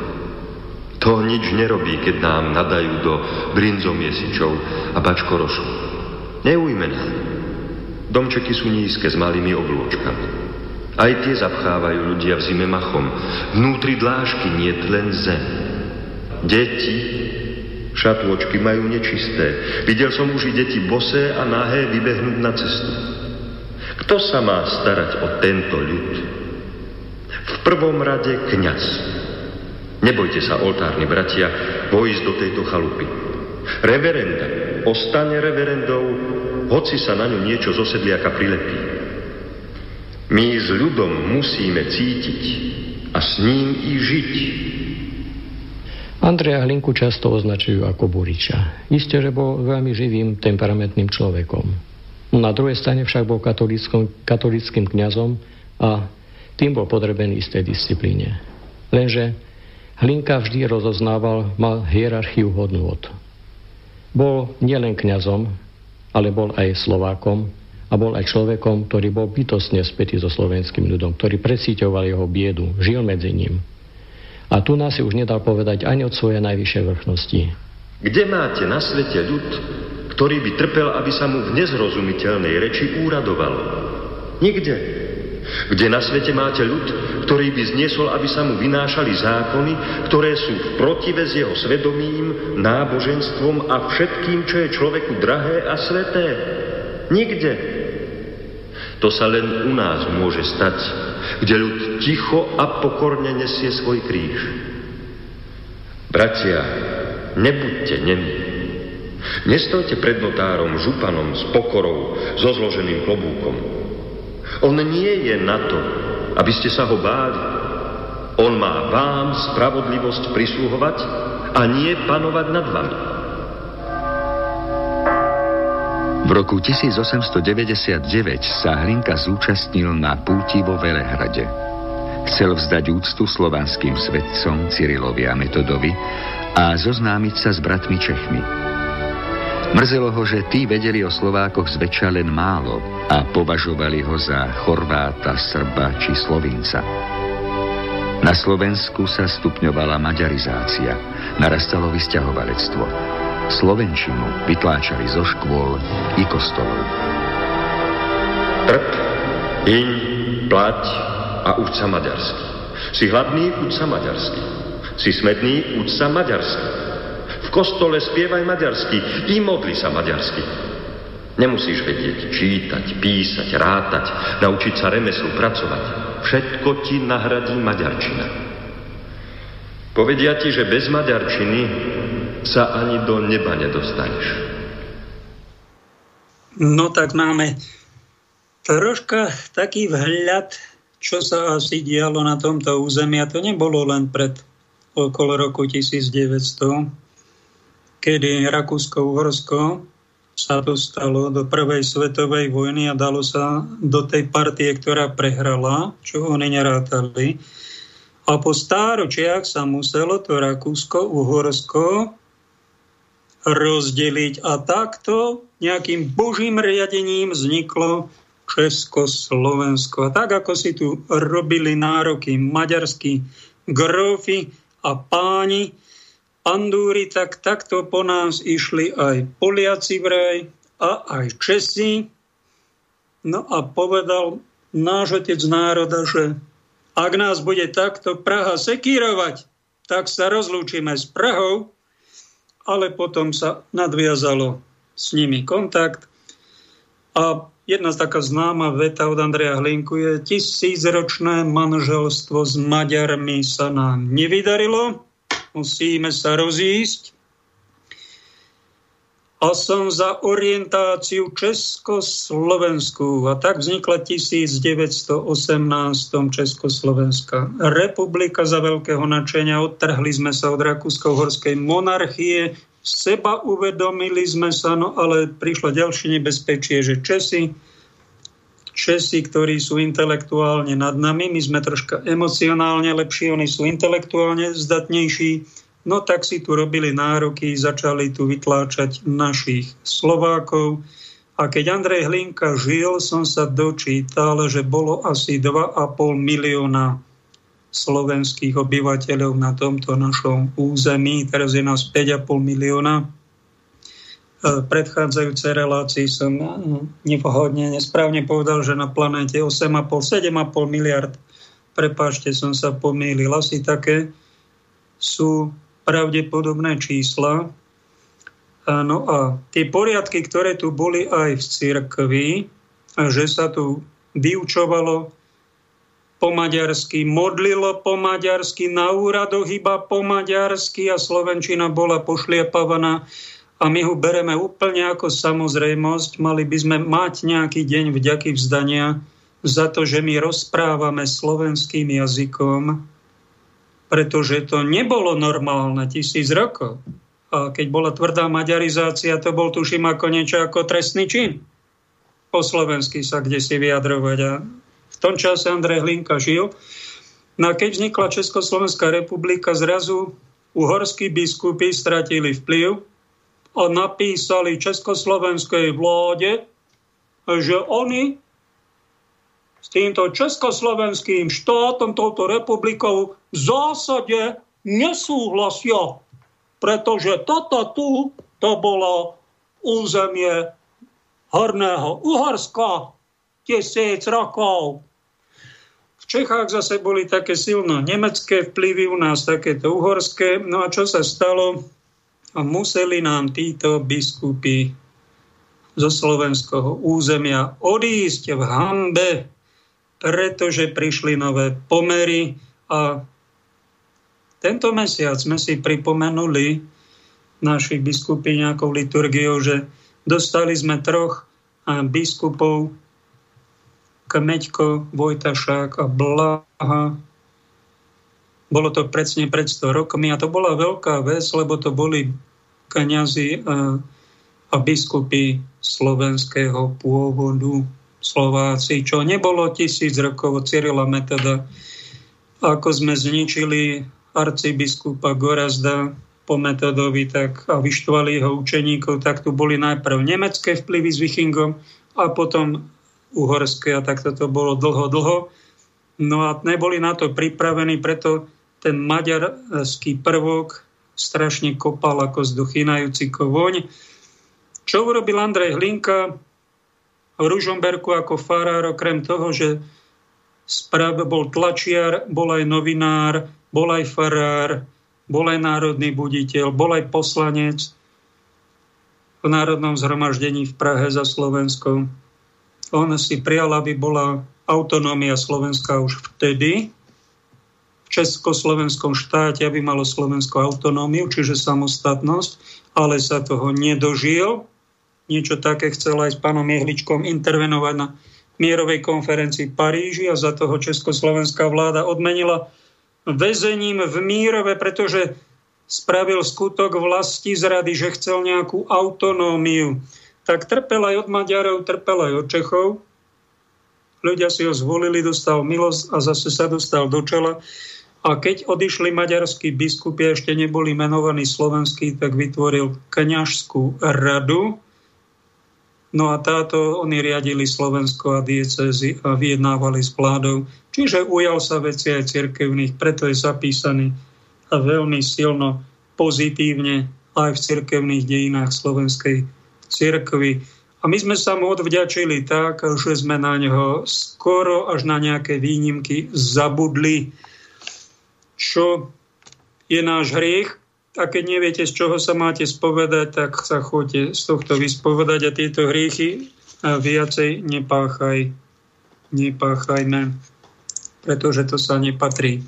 To nič nerobí, keď nám nadajú do brinzomiesičov a bačkorošu. Neujme nám. Domčeky sú nízke s malými oblôčkami. Aj tie zapchávajú ľudia v zime machom. Vnútri dlážky nie len zem. Deti šatôčky majú nečisté. Videl som už i deti bosé a nahé vybehnúť na cestu. Kto sa má starať o tento ľud? V prvom rade kňaz. Nebojte sa, oltárni bratia, vojsť do tejto chalupy. Reverenda ostane reverendou, hoci sa na ňu niečo zo sedliaka prilepí. My s ľudom musíme cítiť a s ním i žiť. Andreja Hlinku často označujú ako Buriča. Isté, že bol veľmi živým, temperamentným človekom. Na druhej strane však bol katolickým kňazom a tým bol podrebený istej disciplíne. Lenže Hlinka vždy rozoznával, mal hierarchiu hodnôt. Bol nielen kňazom, ale bol aj Slovákom a bol aj človekom, ktorý bol bytostne spätý so slovenským ľudom, ktorý presíťoval jeho biedu, žil medzi ním. A tu nás si už nedal povedať ani od svojej najvyššej vrchnosti. Kde máte na svete ľud, ktorý by trpel, aby sa mu v nezrozumiteľnej reči úradovalo? Nikde. Kde na svete máte ľud, ktorý by zniesol, aby sa mu vynášali zákony, ktoré sú v protive s jeho svedomím, náboženstvom a všetkým, čo je človeku drahé a sveté? Nikde. To sa len u nás môže stať, kde ľud ticho a pokorne nesie svoj kríž. Bratia, nebuďte nemí. Nestojte pred notárom, županom, s pokorou, so zloženým klobúkom. On nie je na to, aby ste sa ho báli. On má vám spravodlivosť prisluhovať a nie panovať nad vami. V roku 1899 sa Hlinka zúčastnil na púti vo Velehrade. Chcel vzdať úctu slovanským svetcom Cyrilovi a Metodovi a zoznámiť sa s bratmi Čechmi. Mrzelo ho, že tí vedeli o Slovákoch zväčša len málo a považovali ho za Chorváta, Srba či Slovinca. Na Slovensku sa stupňovala maďarizácia, narastalo vysťahovalectvo. Slovenčinu vytláčali zo škôl i kostolov. Trp, iň, plať a uč sa maďarsky. Si hladný, uč sa maďarsky. Si smedný, uč sa maďarsky kostole spievaj maďarsky i modli sa maďarsky. Nemusíš vedieť čítať, písať, rátať, naučiť sa remeslu, pracovať. Všetko ti nahradí maďarčina. Povedia ti, že bez maďarčiny sa ani do neba nedostaneš. No tak máme troška taký vhľad, čo sa asi dialo na tomto území. A to nebolo len pred okolo roku 1900, kedy Rakúsko-Uhorsko sa dostalo do prvej svetovej vojny a dalo sa do tej partie, ktorá prehrala, čo oni nerátali. A po stáročiach sa muselo to Rakúsko-Uhorsko rozdeliť a takto nejakým božím riadením vzniklo Československo. A tak, ako si tu robili nároky maďarskí grófy a páni, pandúry, tak takto po nás išli aj Poliaci vraj a aj Česi. No a povedal náš otec národa, že ak nás bude takto Praha sekírovať, tak sa rozlúčime s Prahou ale potom sa nadviazalo s nimi kontakt. A jedna z taká známa veta od Andreja Hlinku je tisícročné manželstvo s Maďarmi sa nám nevydarilo, musíme sa rozísť a som za orientáciu Československu. A tak vznikla 1918 Československá republika za veľkého načenia. Odtrhli sme sa od Rakúsko-Horskej monarchie, seba uvedomili sme sa, no ale prišlo ďalšie nebezpečie, že Česi, Česi, ktorí sú intelektuálne nad nami, my sme troška emocionálne lepší, oni sú intelektuálne zdatnejší, No tak si tu robili nároky, začali tu vytláčať našich Slovákov. A keď Andrej Hlinka žil, som sa dočítal, že bolo asi 2,5 milióna slovenských obyvateľov na tomto našom území. Teraz je nás 5,5 milióna. V predchádzajúcej relácii som nevhodne, nesprávne povedal, že na planéte 8,5, 7,5 miliard. Prepáčte, som sa pomýlil. Asi také sú pravdepodobné čísla. No a tie poriadky, ktoré tu boli aj v cirkvi, že sa tu vyučovalo po maďarsky, modlilo po maďarsky, na úradoch iba po maďarsky a Slovenčina bola pošliapavaná a my ho bereme úplne ako samozrejmosť. Mali by sme mať nejaký deň vďaky vzdania za to, že my rozprávame slovenským jazykom, pretože to nebolo normálne tisíc rokov. A keď bola tvrdá maďarizácia, to bol tuším ako niečo ako trestný čin. Po slovensky sa kde si vyjadrovať. A v tom čase Andrej Hlinka žil. No a keď vznikla Československá republika, zrazu uhorskí biskupy stratili vplyv napísali československej vláde, že oni s týmto československým štátom, touto republikou v zásade nesúhlasia, pretože toto tu, to bolo územie Horného Uhorska tisíc rokov. V Čechách zase boli také silno nemecké vplyvy, u nás takéto uhorské. No a čo sa stalo? A museli nám títo biskupy zo slovenského územia odísť v hambe pretože prišli nové pomery a tento mesiac sme si pripomenuli našich biskupy nejakou liturgiou, že dostali sme troch biskupov Kmeďko, Vojtašák a Blaha. Bolo to presne pred 100 rokmi a to bola veľká vec, lebo to boli kniazy a, a biskupy slovenského pôvodu. Slováci, čo nebolo tisíc rokov od Cyrila Metoda, ako sme zničili arcibiskupa Gorazda po metodovi tak, a vyštvali jeho učeníkov, tak tu boli najprv nemecké vplyvy s Vichingom a potom uhorské a tak to bolo dlho, dlho. No a neboli na to pripravení, preto ten maďarský prvok strašne kopal ako zduchynajúci kovoň. Čo urobil Andrej Hlinka? v Ružomberku ako farár, okrem toho, že sprav, bol tlačiar, bol aj novinár, bol aj farár, bol aj národný buditeľ, bol aj poslanec v Národnom zhromaždení v Prahe za Slovensko. On si prijal, aby bola autonómia Slovenska už vtedy, v Československom štáte, aby malo Slovensko autonómiu, čiže samostatnosť, ale sa toho nedožil niečo také chcel aj s pánom Jehličkom intervenovať na mierovej konferencii v Paríži a za toho československá vláda odmenila väzením v Mírove, pretože spravil skutok vlasti zrady, že chcel nejakú autonómiu. Tak trpel aj od Maďarov, trpel aj od Čechov. Ľudia si ho zvolili, dostal milosť a zase sa dostal do čela. A keď odišli maďarskí biskupy, ešte neboli menovaní slovenskí, tak vytvoril kňažskú radu. No a táto, oni riadili Slovensko a diecezy a vyjednávali s vládou. Čiže ujal sa veci aj cirkevných, preto je zapísaný a veľmi silno pozitívne aj v cirkevných dejinách slovenskej cirkvy. A my sme sa mu odvďačili tak, že sme na neho skoro až na nejaké výnimky zabudli, čo je náš hriech. A keď neviete, z čoho sa máte spovedať, tak sa choďte z tohto vyspovedať a tieto hriechy viacej nepáchaj, nepáchajme, pretože to sa nepatrí.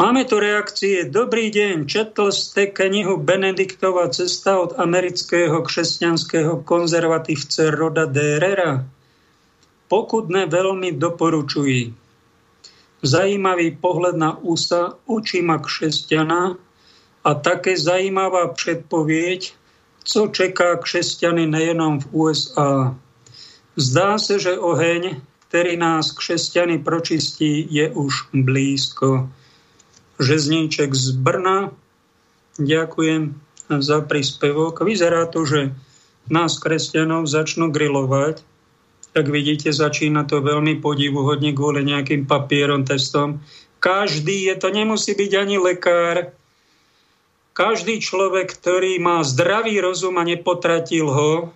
Máme tu reakcie. Dobrý deň, četl ste knihu Benediktova cesta od amerického křesťanského konzervatívce Roda Derera? Pokud ne, veľmi doporučuji. Zajímavý pohľad na úsa očima křesťana a také zajímavá předpověď, co čeká křesťany nejenom v USA. Zdá se, že oheň, ktorý nás křesťany pročistí, je už blízko. Žezníček z Brna. Ďakujem za príspevok. Vyzerá to, že nás kresťanov začnú grilovať. Tak vidíte, začína to veľmi podivuhodne kvôli nejakým papierom, testom. Každý, je to nemusí byť ani lekár, každý človek, ktorý má zdravý rozum a nepotratil ho,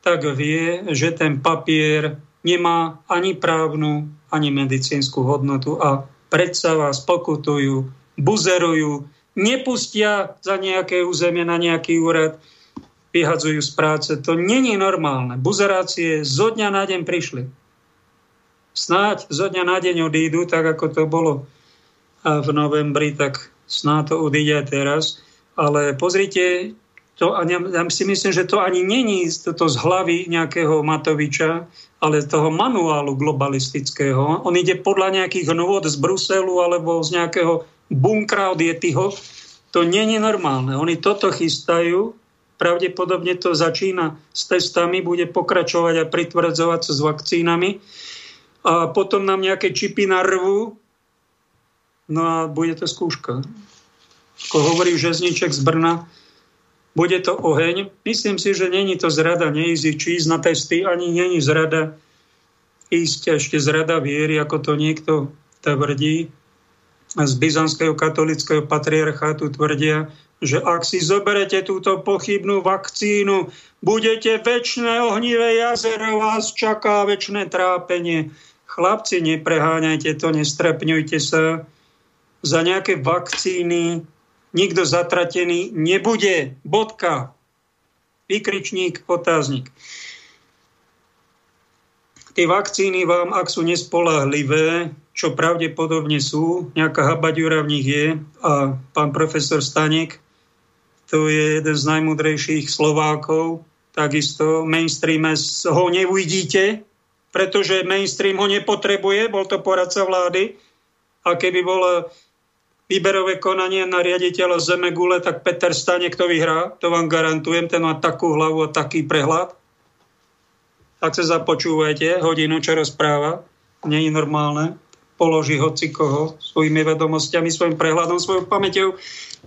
tak vie, že ten papier nemá ani právnu, ani medicínsku hodnotu a predsa vás pokutujú, buzerujú, nepustia za nejaké územie na nejaký úrad, vyhadzujú z práce. To není normálne. Buzerácie zo dňa na deň prišli. Snáď zo dňa na deň odídu, tak ako to bolo v novembri, tak snáď to odíde aj teraz. Ale pozrite, to, ja si myslím, že to ani není toto z hlavy nejakého Matoviča, ale toho manuálu globalistického. On ide podľa nejakých nôvod z Bruselu alebo z nejakého bunkra od Yetiho. To je normálne. Oni toto chystajú, pravdepodobne to začína s testami, bude pokračovať a pritvrdzovať s vakcínami a potom nám nejaké čipy narvú, no a bude to skúška. Ako hovorí Žezníček z Brna, bude to oheň. Myslím si, že není to zrada neísť ísť na testy, ani není zrada ísť ešte zrada viery, ako to niekto tvrdí. Z byzantského katolického patriarchátu tvrdia, že ak si zoberete túto pochybnú vakcínu, budete väčšie ohnivé jazero, vás čaká väčšie trápenie. Chlapci, nepreháňajte to, nestrepňujte sa. Za nejaké vakcíny nikto zatratený nebude. Bodka. Vykričník, otáznik. Tie vakcíny vám, ak sú nespolahlivé, čo pravdepodobne sú, nejaká habaďura v nich je a pán profesor Stanek, to je jeden z najmudrejších Slovákov, takisto mainstreame ho neuvidíte, pretože mainstream ho nepotrebuje, bol to poradca vlády. A keby bol výberové konanie na riaditeľa Zemegule, tak Peter Stanek to vyhrá, to vám garantujem, ten má takú hlavu a taký prehľad. Tak sa započúvajte, hodinu, čo rozpráva, nie je normálne, položí hoci koho svojimi vedomostiami, svojim prehľadom, svojou pamäťou,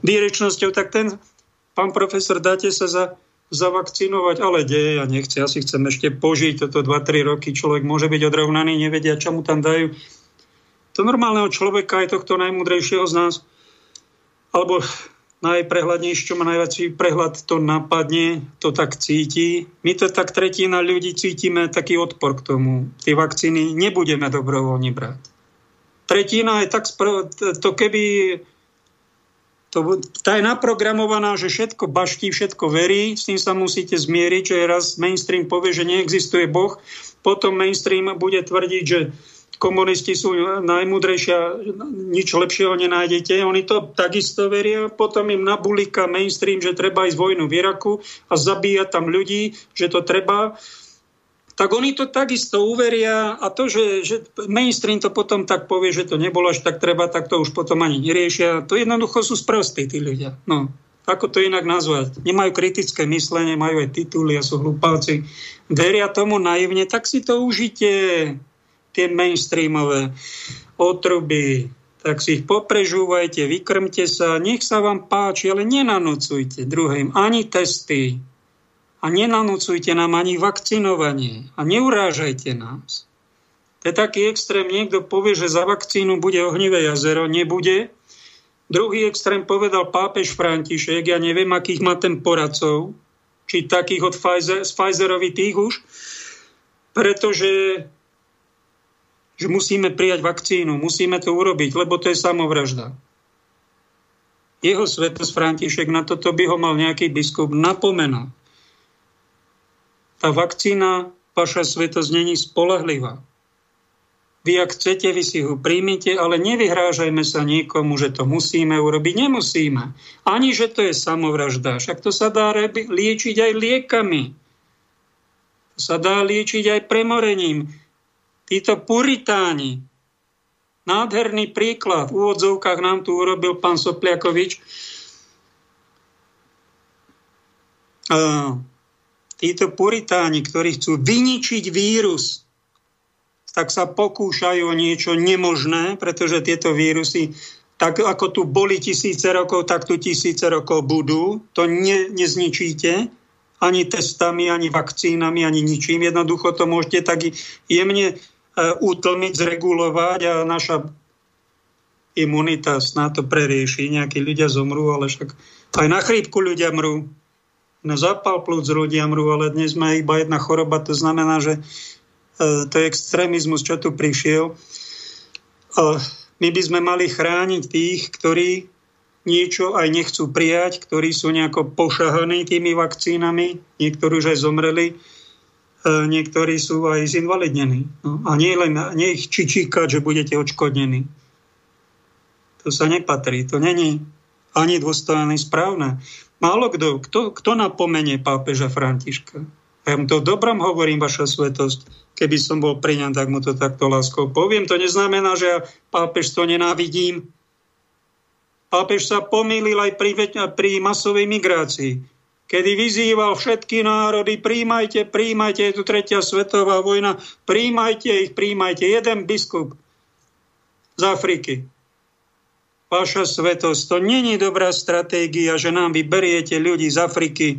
výrečnosťou, tak ten pán profesor, dáte sa za, zavakcinovať, ale deje, ja nechce, ja si chcem ešte požiť toto 2-3 roky, človek môže byť odrovnaný, nevedia, čo mu tam dajú to normálneho človeka, aj tohto najmudrejšieho z nás, alebo najprehľadnejší, čo má najväčší prehľad, to napadne, to tak cíti. My to tak tretina ľudí cítime taký odpor k tomu. Tie vakcíny nebudeme dobrovoľne brať. Tretina je tak, to keby to, tá je naprogramovaná, že všetko baští, všetko verí, s tým sa musíte zmieriť, že raz mainstream povie, že neexistuje Boh, potom mainstream bude tvrdiť, že komunisti sú najmudrejšia, nič lepšieho nenájdete. Oni to takisto veria, potom im nabulika mainstream, že treba ísť vojnu v Iraku a zabíjať tam ľudí, že to treba tak oni to takisto uveria a to, že, že mainstream to potom tak povie, že to nebolo až tak treba, tak to už potom ani neriešia. To jednoducho sú sprostí tí ľudia. No, ako to inak nazvať? Nemajú kritické myslenie, majú aj tituly a sú hlupáci. Veria tomu naivne, tak si to užite tie mainstreamové otruby, tak si ich poprežúvajte, vykrmte sa, nech sa vám páči, ale nenanúcujte druhým ani testy a nenanúcujte nám ani vakcinovanie a neurážajte nás. To je taký extrém, niekto povie, že za vakcínu bude ohnivé jazero, nebude. Druhý extrém povedal pápež František, ja neviem, akých má ten poradcov, či takých od Pfizer, z Pfizerovi tých už, pretože že musíme prijať vakcínu, musíme to urobiť, lebo to je samovražda. Jeho svetosť František na toto by ho mal nejaký biskup napomenal. Tá vakcína, vaša svetosť, není spolahlivá. Vy, ak chcete, vy si ho príjmite, ale nevyhrážajme sa niekomu, že to musíme urobiť. Nemusíme. Ani, že to je samovražda. Však to sa dá liečiť aj liekami. To sa dá liečiť aj premorením. Títo puritáni, nádherný príklad, v úvodzovkách nám tu urobil pán Sopliakovič, títo puritáni, ktorí chcú vyničiť vírus, tak sa pokúšajú o niečo nemožné, pretože tieto vírusy, tak ako tu boli tisíce rokov, tak tu tisíce rokov budú. To ne, nezničíte ani testami, ani vakcínami, ani ničím. Jednoducho to môžete tak jemne E, utlmiť, zregulovať a naša imunita snad to prerieši. Nejakí ľudia zomrú, ale však aj na chrípku ľudia mrú. Na zápal plúc ľudia mrú, ale dnes má iba jedna choroba, to znamená, že e, to je extrémizmus, čo tu prišiel. My by sme mali chrániť tých, ktorí niečo aj nechcú prijať, ktorí sú nejako pošahaní tými vakcínami, niektorí už aj zomreli E, niektorí sú aj zinvalidnení. No, a nie len nie ich čičíkať, že budete odškodnení. To sa nepatrí. To není ani dôstojné správne. Málo kto, kto, kto napomenie pápeža Františka. Ja mu to dobrom hovorím, vaša svetosť. Keby som bol pri ňom, tak mu to takto láskou poviem. To neznamená, že ja pápež to nenávidím. Pápež sa pomýlil aj pri, pri masovej migrácii kedy vyzýval všetky národy, príjmajte, príjmajte, je tu tretia svetová vojna, príjmajte ich, príjmajte. Jeden biskup z Afriky. Vaša svetosť, to není dobrá stratégia, že nám vyberiete ľudí z Afriky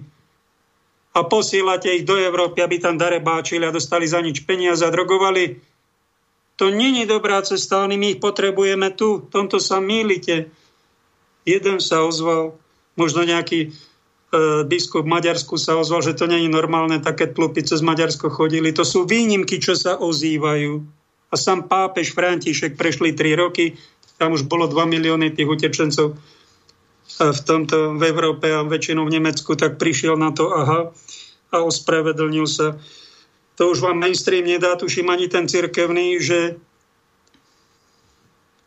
a posílate ich do Európy, aby tam darebáčili a dostali za nič peniaze a drogovali. To není dobrá cesta, oni my ich potrebujeme tu. V tomto sa mýlite. Jeden sa ozval, možno nejaký E, biskup v Maďarsku sa ozval, že to je normálne, také tlupy cez Maďarsko chodili. To sú výnimky, čo sa ozývajú. A sám pápež František prešli tri roky, tam už bolo 2 milióny tých utečencov e, v tomto v Európe a väčšinou v Nemecku, tak prišiel na to, aha, a ospravedlnil sa. To už vám mainstream nedá, tuším ani ten cirkevný, že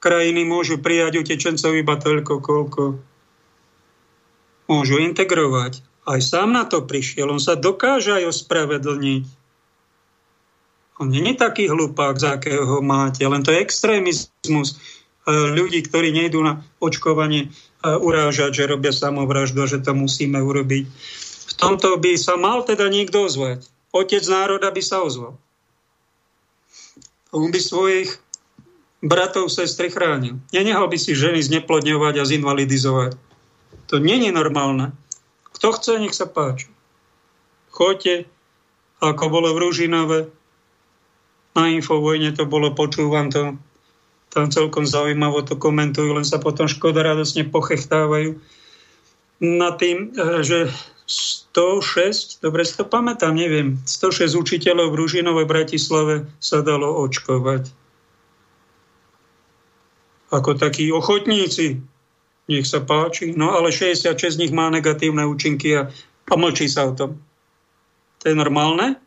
krajiny môžu prijať utečencov iba toľko, koľko môžu integrovať. Aj sám na to prišiel, on sa dokáže aj ospravedlniť. On nie je taký hlupák, za akého máte, len to je extrémizmus ľudí, ktorí nejdú na očkovanie e, urážať, že robia samovraždu a že to musíme urobiť. V tomto by sa mal teda niekto ozvať. Otec národa by sa ozval. On by svojich bratov, sestry chránil. Nenehal by si ženy zneplodňovať a zinvalidizovať. To není normálne. Kto chce, nech sa páči. Choďte, ako bolo v Ružinove, na Infovojne to bolo, počúvam to, tam celkom zaujímavo to komentujú, len sa potom škoda radosne pochechtávajú na tým, eh, že 106, dobre si to pamätám, neviem, 106 učiteľov v Ružinovej Bratislave sa dalo očkovať. Ako takí ochotníci nech sa páči. No ale 66 z nich má negatívne účinky a, a mlčí sa o tom. To je normálne?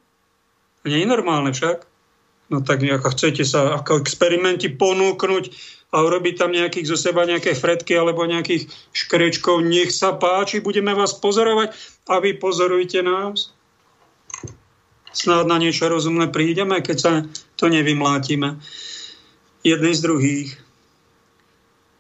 To nie je normálne však. No tak ako chcete sa ako experimenti ponúknuť a urobiť tam nejakých zo seba nejaké fretky alebo nejakých škrečkov, nech sa páči, budeme vás pozorovať a vy pozorujte nás. Snáď na niečo rozumné prídeme, keď sa to nevymlátime. Jedný z druhých.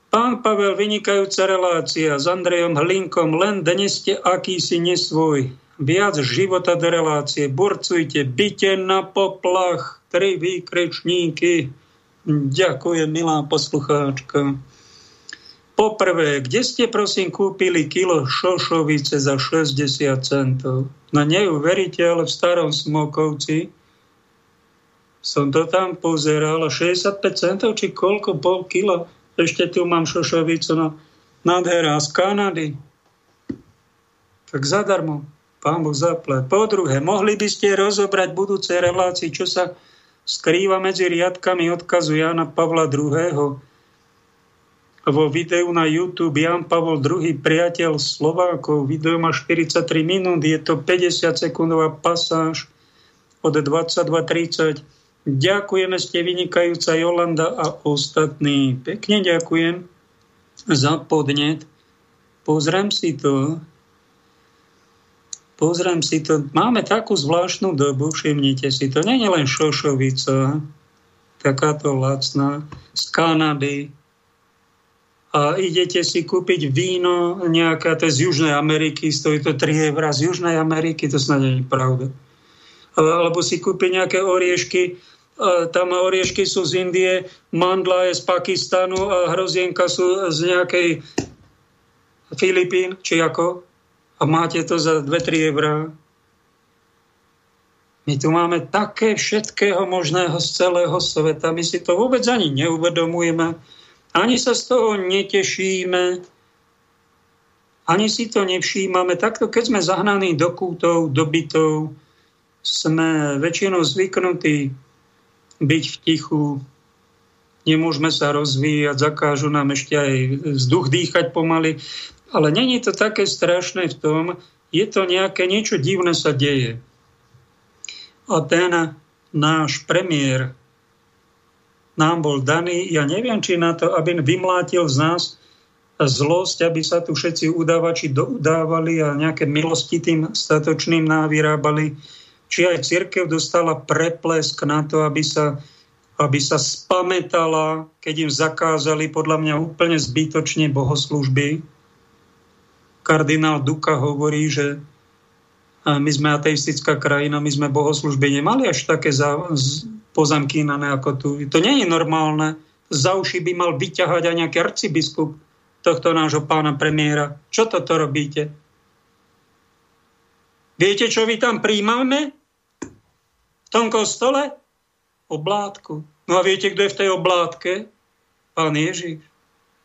Pán Pavel, vynikajúca relácia s Andrejom Hlinkom, len dnes ste akýsi nesvoj. Viac života do relácie, burcujte, byte na poplach, tri výkrečníky. Ďakujem, milá poslucháčka. Poprvé, kde ste prosím kúpili kilo šošovice za 60 centov? No neuveríte, ale v starom Smokovci som to tam pozeral, 65 centov, či koľko, pol kilo. Ešte tu mám šošovicu, no nádhera z Kanady. Tak zadarmo, pán Boh zaplat. Po druhé, mohli by ste rozobrať budúce relácii, čo sa skrýva medzi riadkami odkazu Jana Pavla II. Vo videu na YouTube Jan Pavol II, priateľ Slovákov. Video má 43 minút, je to 50 sekundová pasáž od 22.30. Ďakujeme, ste vynikajúca Jolanda a ostatní. Pekne ďakujem za podnet. Pozriem si to. Pozriem si to. Máme takú zvláštnu dobu, všimnite si to. Nie je len šošovica, takáto lacná, z Kanady. A idete si kúpiť víno nejaké, to je z Južnej Ameriky, stojí to 3 eur z Južnej Ameriky, to snad nie je pravda. Alebo si kúpiť nejaké oriešky, tam oriešky sú z Indie, mandla je z Pakistanu a hrozienka sú z nejakej Filipín, či ako a máte to za 2-3 eurá. My tu máme také všetkého možného z celého sveta. My si to vôbec ani neuvedomujeme. Ani sa z toho netešíme. Ani si to nevšímame. Takto, keď sme zahnaní do kútov, do bytov, sme väčšinou zvyknutí byť v tichu, nemôžeme sa rozvíjať, zakážu nám ešte aj vzduch dýchať pomaly. Ale není to také strašné v tom, je to nejaké, niečo divné sa deje. A ten náš premiér nám bol daný, ja neviem, či na to, aby vymlátil z nás zlosť, aby sa tu všetci udávači doudávali a nejaké milosti tým statočným návyrábali, či aj církev dostala preplesk na to, aby sa, aby sa spametala, keď im zakázali podľa mňa úplne zbytočne bohoslužby, kardinál Duka hovorí, že my sme ateistická krajina, my sme bohoslužby nemali až také za, pozamkínané ako tu. To nie je normálne. Za uši by mal vyťahať aj nejaký arcibiskup tohto nášho pána premiéra. Čo toto robíte? Viete, čo vy tam príjmame? V tom kostole? Oblátku. No a viete, kto je v tej oblátke? Pán Ježiš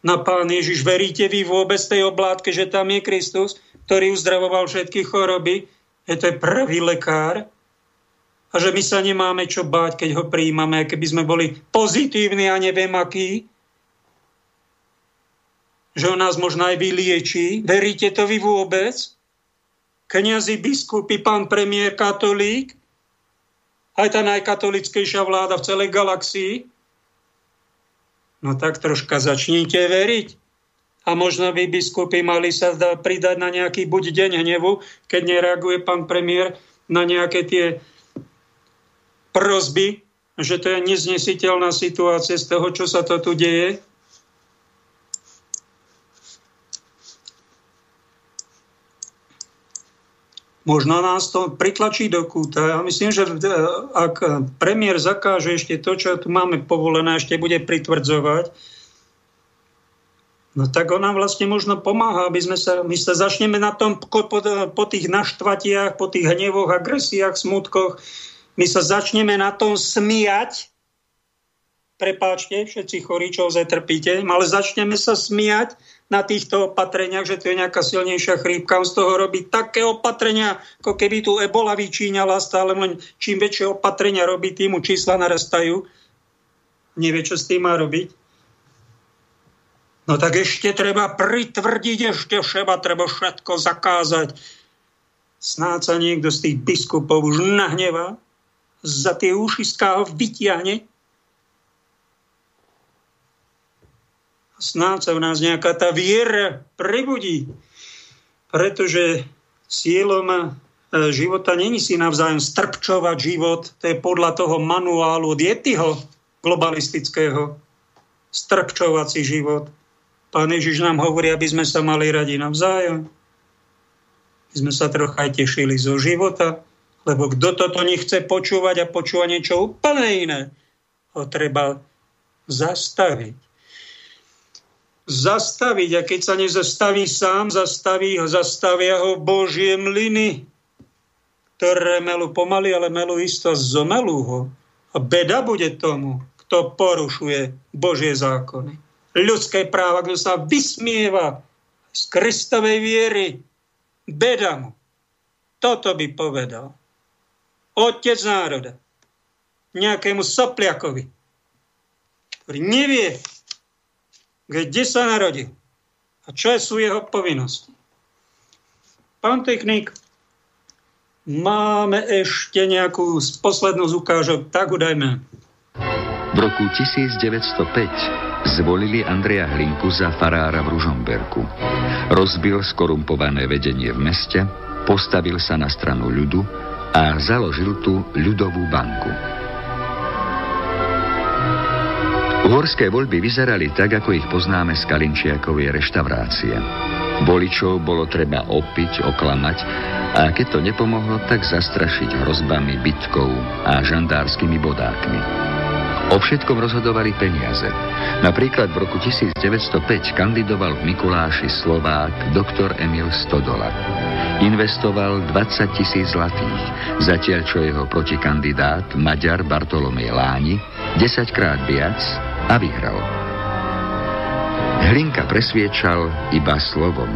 na Pán Ježiš. Veríte vy vôbec tej oblátke, že tam je Kristus, ktorý uzdravoval všetky choroby? Je to je prvý lekár. A že my sa nemáme čo báť, keď ho príjmame, keby sme boli pozitívni a neviem akí. Že on nás možno aj vyliečí. Veríte to vy vôbec? Kňazi, biskupy, pán premiér, katolík, aj tá najkatolickejšia vláda v celej galaxii, No tak troška začnite veriť. A možno by biskupy mali sa pridať na nejaký buď deň hnevu, keď nereaguje pán premiér na nejaké tie prozby, že to je neznesiteľná situácia z toho, čo sa to tu deje. Možno nás to pritlačí do kúta. Ja myslím, že e, ak premiér zakáže ešte to, čo tu máme povolené, ešte bude pritvrdzovať, no tak on nám vlastne možno pomáha, aby sme sa, my sa začneme na tom po, po, po tých naštvatiach, po tých hnevoch, agresiách, smutkoch, my sa začneme na tom smiať, prepáčte, všetci chorí, čo trpíte, ale začneme sa smiať na týchto opatreniach, že to je nejaká silnejšia chrípka. On z toho robí také opatrenia, ako keby tu ebola vyčíňala stále, len čím väčšie opatrenia robí, tým mu čísla narastajú. Nevie, čo s tým má robiť. No tak ešte treba pritvrdiť, ešte všeba treba všetko zakázať. Snáď sa niekto z tých biskupov už nahneva, za tie ho vytiahne snáď sa v nás nejaká tá viera prebudí. Pretože cieľom e, života není si navzájom strpčovať život. To je podľa toho manuálu od Yetiho globalistického. Strpčovací život. Pán Ježiš nám hovorí, aby sme sa mali radi navzájom. My sme sa trocha aj tešili zo života, lebo kto toto nechce počúvať a počúva niečo úplne iné, ho treba zastaviť. Zastaviť. A keď sa nezastaví sám, zastaví ho, zastavia ho Božie mlyny, ktoré melú pomaly, ale melú isto zomelú ho. A beda bude tomu, kto porušuje Božie zákony. Ľudské práva, kto sa vysmieva z Kristovej viery, beda mu. Toto by povedal. Otec národa. Nejakému sopliakovi, ktorý nevie, kde sa narodil a čo sú jeho povinnosti. Pán technik, máme ešte nejakú poslednú z ukážok, tak udajme. V roku 1905 zvolili Andreja Hlinku za farára v Ružomberku. Rozbil skorumpované vedenie v meste, postavil sa na stranu ľudu a založil tu ľudovú banku. Uhorské voľby vyzerali tak, ako ich poznáme z Kalinčiakovej reštaurácie. Voličov bolo treba opiť, oklamať a keď to nepomohlo, tak zastrašiť hrozbami, bitkou a žandárskymi bodákmi. O všetkom rozhodovali peniaze. Napríklad v roku 1905 kandidoval v Mikuláši Slovák doktor Emil Stodola. Investoval 20 tisíc zlatých, zatiaľ čo jeho protikandidát Maďar Bartolomej Láni 10 krát viac a vyhral. Hlinka presviečal iba slovom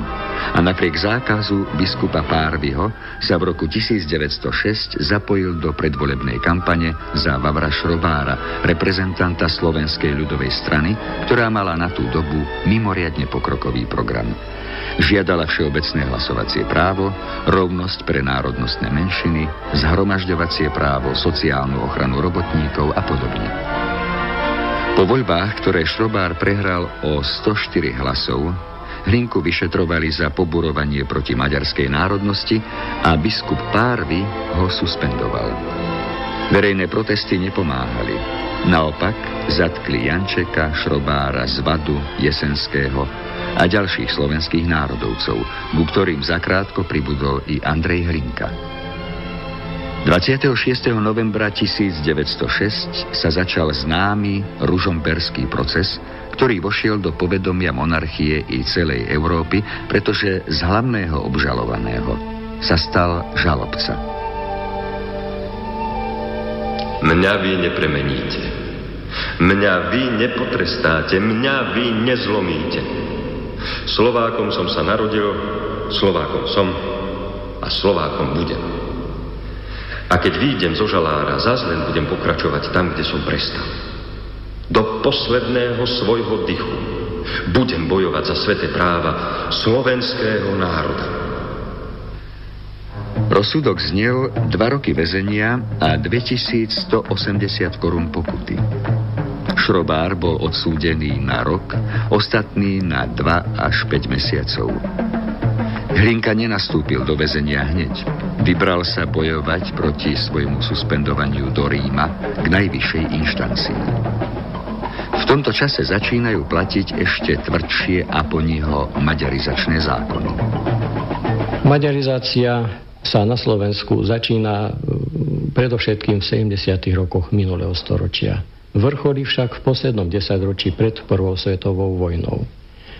a napriek zákazu biskupa Párvyho sa v roku 1906 zapojil do predvolebnej kampane za Vavra Šrobára, reprezentanta Slovenskej ľudovej strany, ktorá mala na tú dobu mimoriadne pokrokový program. Žiadala všeobecné hlasovacie právo, rovnosť pre národnostné menšiny, zhromažďovacie právo, sociálnu ochranu robotníkov a podobne. Po voľbách, ktoré Šrobár prehral o 104 hlasov, Hlinku vyšetrovali za poburovanie proti maďarskej národnosti a biskup Párvy ho suspendoval. Verejné protesty nepomáhali. Naopak zatkli Jančeka, Šrobára, Zvadu, Jesenského a ďalších slovenských národovcov, ku ktorým zakrátko pribudol i Andrej Hlinka. 26. novembra 1906 sa začal známy ružomberský proces, ktorý vošiel do povedomia monarchie i celej Európy, pretože z hlavného obžalovaného sa stal žalobca. Mňa vy nepremeníte. Mňa vy nepotrestáte. Mňa vy nezlomíte. Slovákom som sa narodil, Slovákom som a Slovákom budem. A keď výjdem zo žalára, zase len budem pokračovať tam, kde som prestal. Do posledného svojho dychu budem bojovať za sveté práva slovenského národa. Rozsudok znel dva roky väzenia a 2180 korún pokuty. Šrobár bol odsúdený na rok, ostatný na 2 až 5 mesiacov. Hlinka nenastúpil do väzenia hneď. Vybral sa bojovať proti svojmu suspendovaniu do Ríma k najvyššej inštancii. V tomto čase začínajú platiť ešte tvrdšie Aponiho maďarizačné zákony. Maďarizácia sa na Slovensku začína e, predovšetkým v 70. rokoch minulého storočia. Vrcholí však v poslednom desaťročí pred Prvou svetovou vojnou.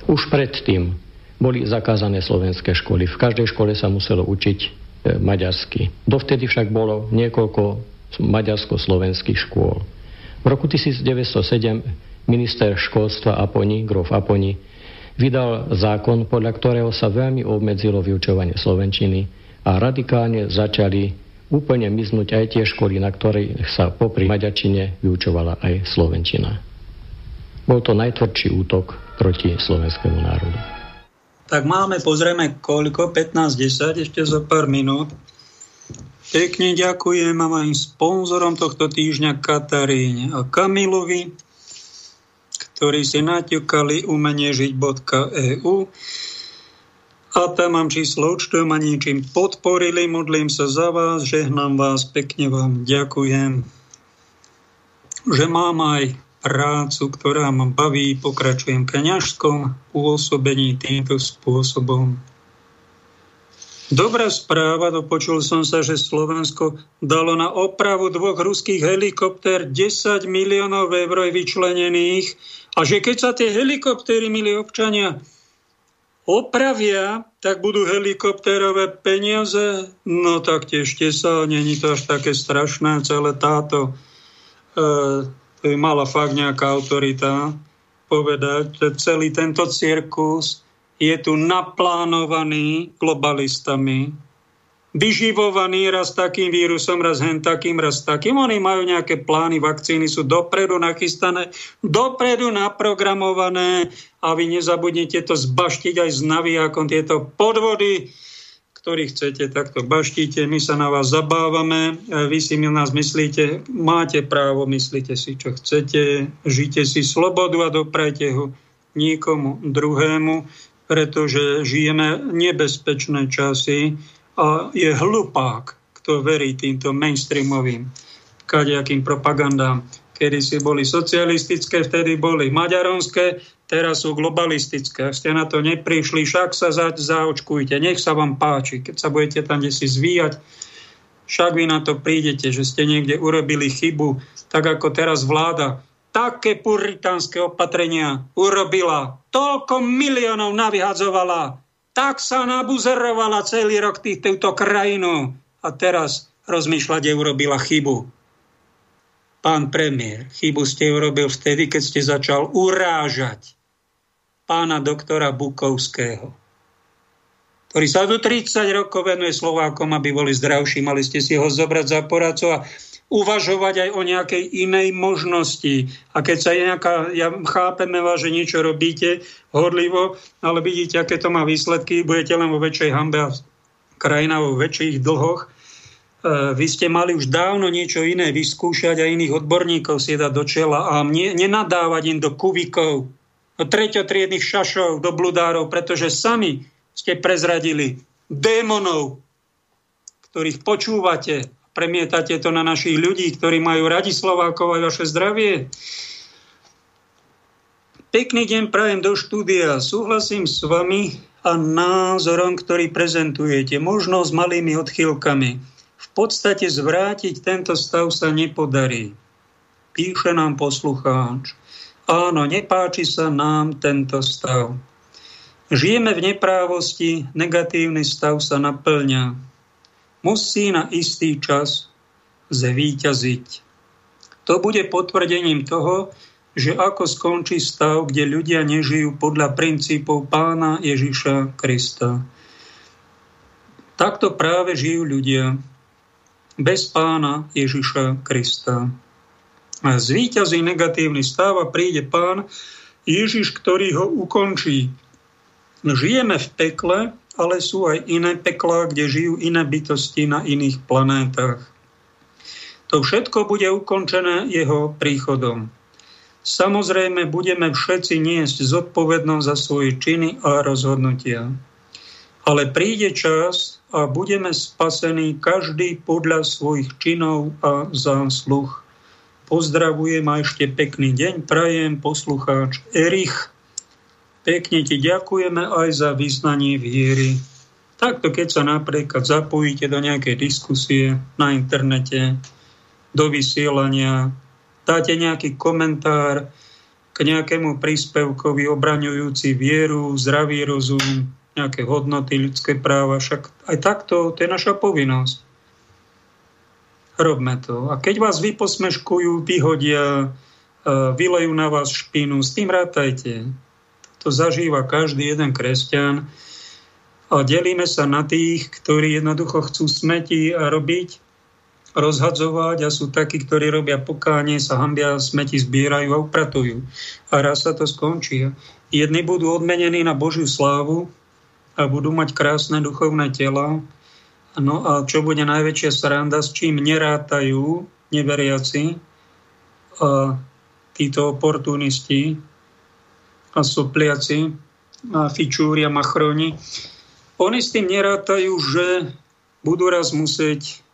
Už predtým boli zakázané slovenské školy. V každej škole sa muselo učiť e, maďarsky. Dovtedy však bolo niekoľko maďarsko-slovenských škôl. V roku 1907 minister školstva Aponi, grof Aponi, vydal zákon, podľa ktorého sa veľmi obmedzilo vyučovanie slovenčiny a radikálne začali úplne miznúť aj tie školy, na ktorých sa popri maďarčine vyučovala aj slovenčina. Bol to najtvrdší útok proti slovenskému národu. Tak máme, pozrieme koľko, 15-10, ešte za pár minút. Pekne ďakujem a mojim sponzorom tohto týždňa Kataríne a Kamilovi, ktorí si naťukali umeniežiť.eu a tam mám číslo účtu, ma niečím podporili, modlím sa za vás, žehnám vás, pekne vám ďakujem, že mám aj prácu, ktorá ma baví, pokračujem kňažskom pôsobení týmto spôsobom. Dobrá správa, dopočul som sa, že Slovensko dalo na opravu dvoch ruských helikoptér 10 miliónov eur vyčlenených a že keď sa tie helikoptéry, milí občania, opravia, tak budú helikoptérové peniaze, no tak tešte sa, není to až také strašné, celé táto, e, mala fakt nejaká autorita povedať, že celý tento cirkus je tu naplánovaný globalistami, vyživovaný raz takým vírusom, raz hen takým, raz takým. Oni majú nejaké plány, vakcíny sú dopredu nachystané, dopredu naprogramované a vy nezabudnite to zbaštiť aj s navijakom tieto podvody, ktorý chcete, takto baštíte, my sa na vás zabávame, vy si mi nás myslíte, máte právo, myslíte si, čo chcete, žite si slobodu a doprajte ho nikomu druhému pretože žijeme nebezpečné časy je hlupák, kto verí týmto mainstreamovým kadejakým propagandám. Kedy si boli socialistické, vtedy boli maďaronské, teraz sú globalistické. Ak ste na to neprišli, však sa za, zaočkujte, nech sa vám páči. Keď sa budete tam kde si zvíjať, však vy na to prídete, že ste niekde urobili chybu, tak ako teraz vláda také puritánske opatrenia urobila, toľko miliónov navyhadzovala, tak sa nabuzerovala celý rok tých, túto krajinu a teraz rozmýšľať, urobila chybu. Pán premiér, chybu ste urobil vtedy, keď ste začal urážať pána doktora Bukovského, ktorý sa tu 30 rokov venuje Slovákom, aby boli zdravší. Mali ste si ho zobrať za poradcov a uvažovať aj o nejakej inej možnosti. A keď sa nejaká, ja chápeme vás, že niečo robíte hodlivo, ale vidíte, aké to má výsledky, budete len vo väčšej hambe a krajina vo väčších dlhoch. E, vy ste mali už dávno niečo iné vyskúšať a iných odborníkov si dať do čela a mne, nenadávať im do kuvikov, do treťotriedných šašov, do bludárov, pretože sami ste prezradili démonov, ktorých počúvate premietate to na našich ľudí, ktorí majú radi Slovákov aj vaše zdravie. Pekný deň prajem do štúdia. Súhlasím s vami a názorom, ktorý prezentujete, možno s malými odchýlkami. V podstate zvrátiť tento stav sa nepodarí. Píše nám poslucháč. Áno, nepáči sa nám tento stav. Žijeme v neprávosti, negatívny stav sa naplňa musí na istý čas zvíťaziť. To bude potvrdením toho, že ako skončí stav, kde ľudia nežijú podľa princípov pána Ježiša Krista. Takto práve žijú ľudia bez pána Ježiša Krista. A zvíťazí negatívny stav a príde pán Ježiš, ktorý ho ukončí. Žijeme v pekle, ale sú aj iné peklá, kde žijú iné bytosti na iných planétach. To všetko bude ukončené jeho príchodom. Samozrejme, budeme všetci niesť zodpovednosť za svoje činy a rozhodnutia. Ale príde čas a budeme spasení každý podľa svojich činov a zásluh. Pozdravujem a ešte pekný deň prajem poslucháč Erich Pekne ti ďakujeme aj za vyznanie viery. Takto, keď sa napríklad zapojíte do nejakej diskusie na internete, do vysielania, dáte nejaký komentár k nejakému príspevkovi obraňujúci vieru, zdravý rozum, nejaké hodnoty, ľudské práva, však aj takto, to je naša povinnosť. Robme to. A keď vás vyposmeškujú, vyhodia, vylejú na vás špinu, s tým rátajte to zažíva každý jeden kresťan. A delíme sa na tých, ktorí jednoducho chcú smeti a robiť, rozhadzovať a sú takí, ktorí robia pokánie, sa hambia, smeti zbierajú a upratujú. A raz sa to skončí. Jedni budú odmenení na Božiu slávu a budú mať krásne duchovné tela. No a čo bude najväčšia sranda, s čím nerátajú neveriaci a títo oportunisti, a sopliaci a fičúri a machroni, oni s tým nerátajú, že budú raz musieť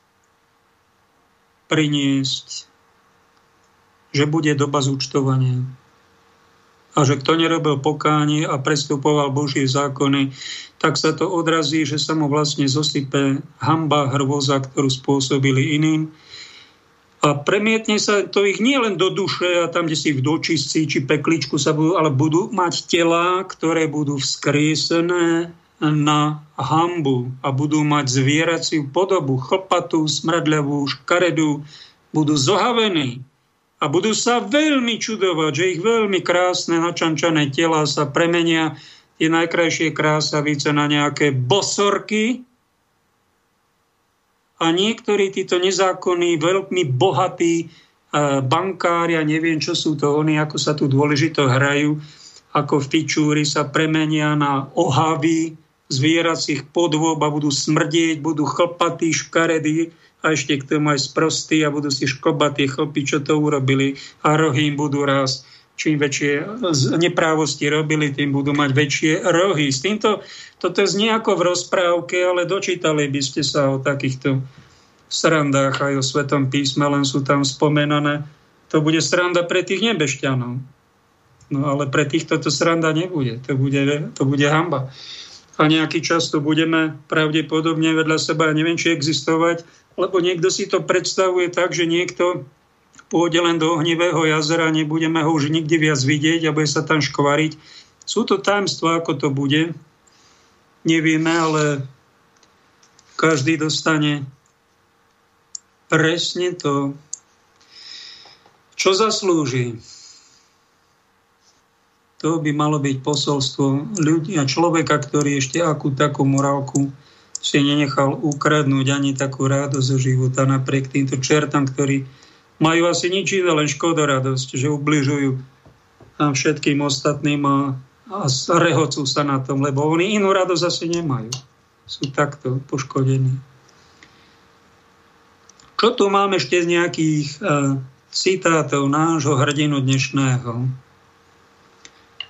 priniesť, že bude doba zúčtovania. a že kto nerobil pokánie a prestupoval Božie zákony, tak sa to odrazí, že sa mu vlastne zosype hamba, hrôza, ktorú spôsobili iným. A premietne sa to ich nie len do duše a tam, kde si v dočistci či pekličku sa budú, ale budú mať tela, ktoré budú vzkriesené na hambu a budú mať zvieraciu podobu, chlpatú, smradľavú, škaredú, budú zohavení a budú sa veľmi čudovať, že ich veľmi krásne načančané tela sa premenia tie najkrajšie krásavice na nejaké bosorky a niektorí títo nezákonní, veľmi bohatí e, bankári, a neviem, čo sú to oni, ako sa tu dôležito hrajú, ako fičúry sa premenia na ohavy zvieracích podôb a budú smrdieť, budú chlpatí, škaredí, a ešte k tomu aj sprostí a budú si škobať tie chlpy, čo to urobili a rohy im budú rásť. Čím väčšie neprávosti robili, tým budú mať väčšie rohy. S týmto, toto znie ako v rozprávke, ale dočítali by ste sa o takýchto srandách aj o Svetom písme, len sú tam spomenané. To bude sranda pre tých nebešťanov. No ale pre týchto to sranda nebude. To bude, to bude hamba. A nejaký čas to budeme pravdepodobne vedľa seba, neviem, či existovať, lebo niekto si to predstavuje tak, že niekto pôjde len do ohnivého jazera, nebudeme ho už nikdy viac vidieť a bude sa tam škvariť. Sú to tajemstva, ako to bude. Nevieme, ale každý dostane presne to, čo zaslúži. To by malo byť posolstvo ľudí a človeka, ktorý ešte akú takú morálku si nenechal ukradnúť ani takú radosť zo života napriek týmto čertám, ktorí majú asi nič iné, len škodoradosť, že ubližujú všetkým ostatným a, a rehocú sa na tom, lebo oni inú radosť asi nemajú. Sú takto poškodení. Čo tu máme ešte z nejakých uh, citátov nášho hrdinu dnešného?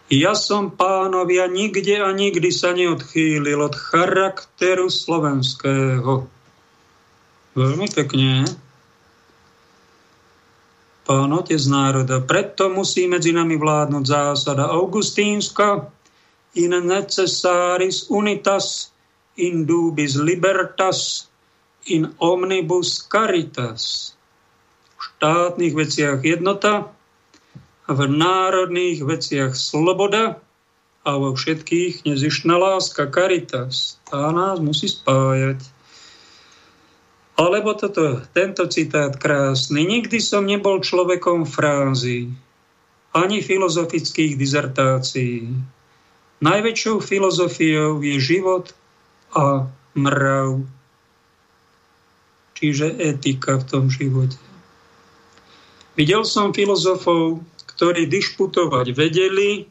Ja som pánovia nikde a nikdy sa neodchýlil od charakteru slovenského. Veľmi pekne. Pán otec národa, preto musí medzi nami vládnuť zásada Augustínska in necessaris unitas, in dubis libertas, in omnibus caritas. V štátnych veciach jednota, v národných veciach sloboda a vo všetkých nezištná láska, caritas. Tá nás musí spájať. Alebo toto, tento citát krásny. Nikdy som nebol človekom frázy, ani filozofických dizertácií. Najväčšou filozofiou je život a mrav, čiže etika v tom živote. Videl som filozofov, ktorí dišputovať vedeli,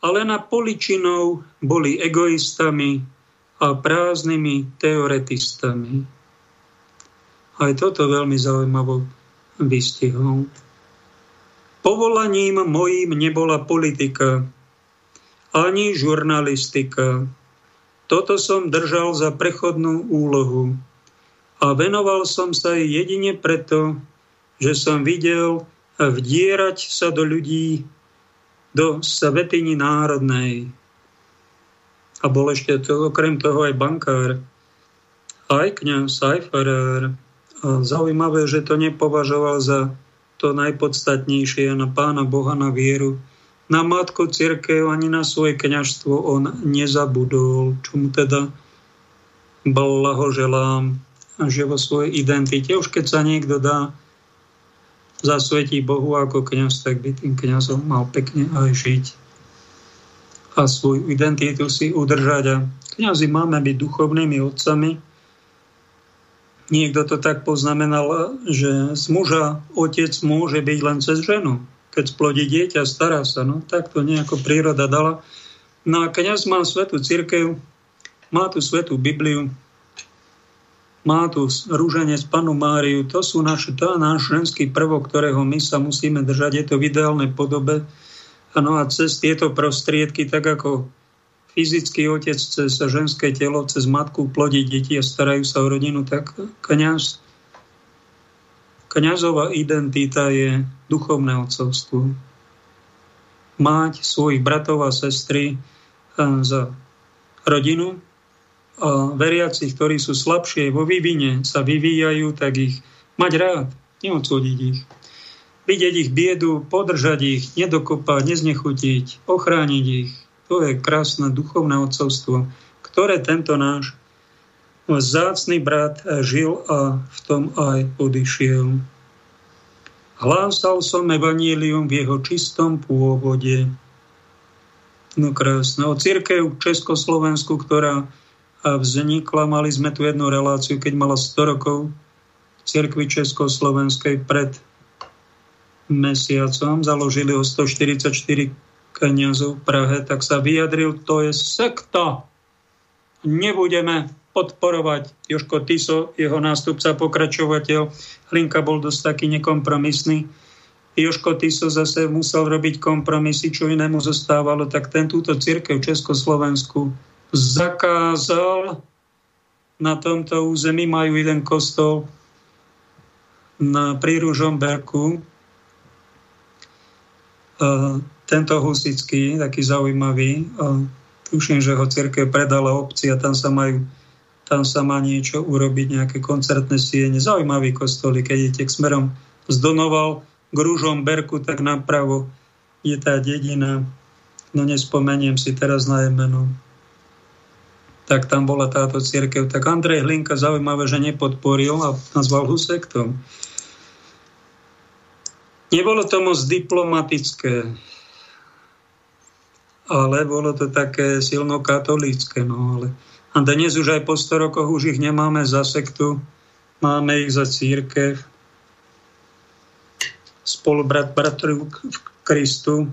ale na poličinov boli egoistami a prázdnymi teoretistami. Aj toto veľmi zaujímavo vystihol. Povolaním mojím nebola politika, ani žurnalistika. Toto som držal za prechodnú úlohu a venoval som sa jej jedine preto, že som videl, vdierať sa do ľudí, do svetiny národnej. A bol ešte to, okrem toho aj bankár, aj kniaz, aj farár. Zaujímavé, že to nepovažoval za to najpodstatnejšie na pána Boha, na vieru. Na matku církev ani na svoje kňažstvo on nezabudol, čo mu teda blahoželám, že vo svojej identite, už keď sa niekto dá zasvetí Bohu ako kniaz, tak by tým kniazom mal pekne aj žiť a svoju identitu si udržať. A kniazy máme byť duchovnými otcami. Niekto to tak poznamenal, že z muža otec môže byť len cez ženu. Keď splodí dieťa, stará sa. No tak to nejako príroda dala. No a kniaz má svetú církev, má tu svetú Bibliu, má tu rúženec panu Máriu, to sú naš, to náš ženský prvok, ktorého my sa musíme držať, je to v ideálnej podobe. No a cez tieto prostriedky, tak ako fyzický otec cez ženské telo, cez matku plodí deti a starajú sa o rodinu, tak kniaz, kniazová identita je duchovné otcovstvo. mať svojich bratov a sestry za rodinu a veriacich, ktorí sú slabšie vo vývine, sa vyvíjajú, tak ich mať rád, neodsúdiť ich. Vidieť ich biedu, podržať ich, nedokopať, neznechutiť, ochrániť ich. To je krásne duchovné odcovstvo, ktoré tento náš zácný brat žil a v tom aj odišiel. Hlásal som evanílium v jeho čistom pôvode. No krásne. O církev v Československu, ktorá vznikla, mali sme tu jednu reláciu, keď mala 100 rokov cirkvi Československej pred mesiacom, založili o 144 kniazov v Prahe, tak sa vyjadril, to je sekta. Nebudeme podporovať Joško Tiso, jeho nástupca, pokračovateľ. Hlinka bol dosť taký nekompromisný. Joško Tiso zase musel robiť kompromisy, čo inému zostávalo, tak ten túto církev Československu zakázal na tomto území. Majú jeden kostol na príružom Berku. Tento husický, taký zaujímavý, tuším, že ho církev predala obci a tam sa majú tam sa má niečo urobiť, nejaké koncertné siene. Zaujímavý kostol, keď idete k smerom z Donoval k Rúžom Berku, tak napravo je tá dedina, no nespomeniem si teraz na meno. Tak tam bola táto církev. Tak Andrej Hlinka zaujímavé, že nepodporil a nazval ho sektom. Nebolo to moc diplomatické, ale bolo to také silno katolícké. No, ale a dnes už aj po 100 rokoch už ich nemáme za sektu, máme ich za církev, spolubrat bratru v Kristu.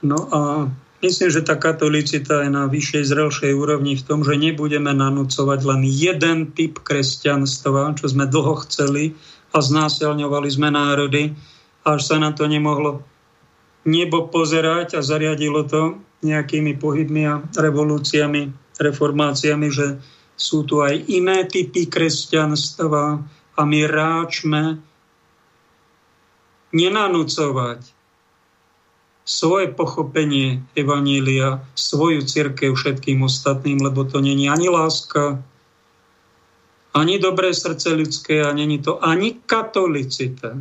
No a myslím, že tá katolicita je na vyššej, zrelšej úrovni v tom, že nebudeme nanúcovať len jeden typ kresťanstva, čo sme dlho chceli a znásilňovali sme národy, až sa na to nemohlo nebo pozerať a zariadilo to nejakými pohybmi a revolúciami reformáciami, že sú tu aj iné typy kresťanstva a my ráčme nenanúcovať svoje pochopenie Evanília, svoju církev všetkým ostatným, lebo to není ani láska, ani dobré srdce ľudské a není to ani katolicita.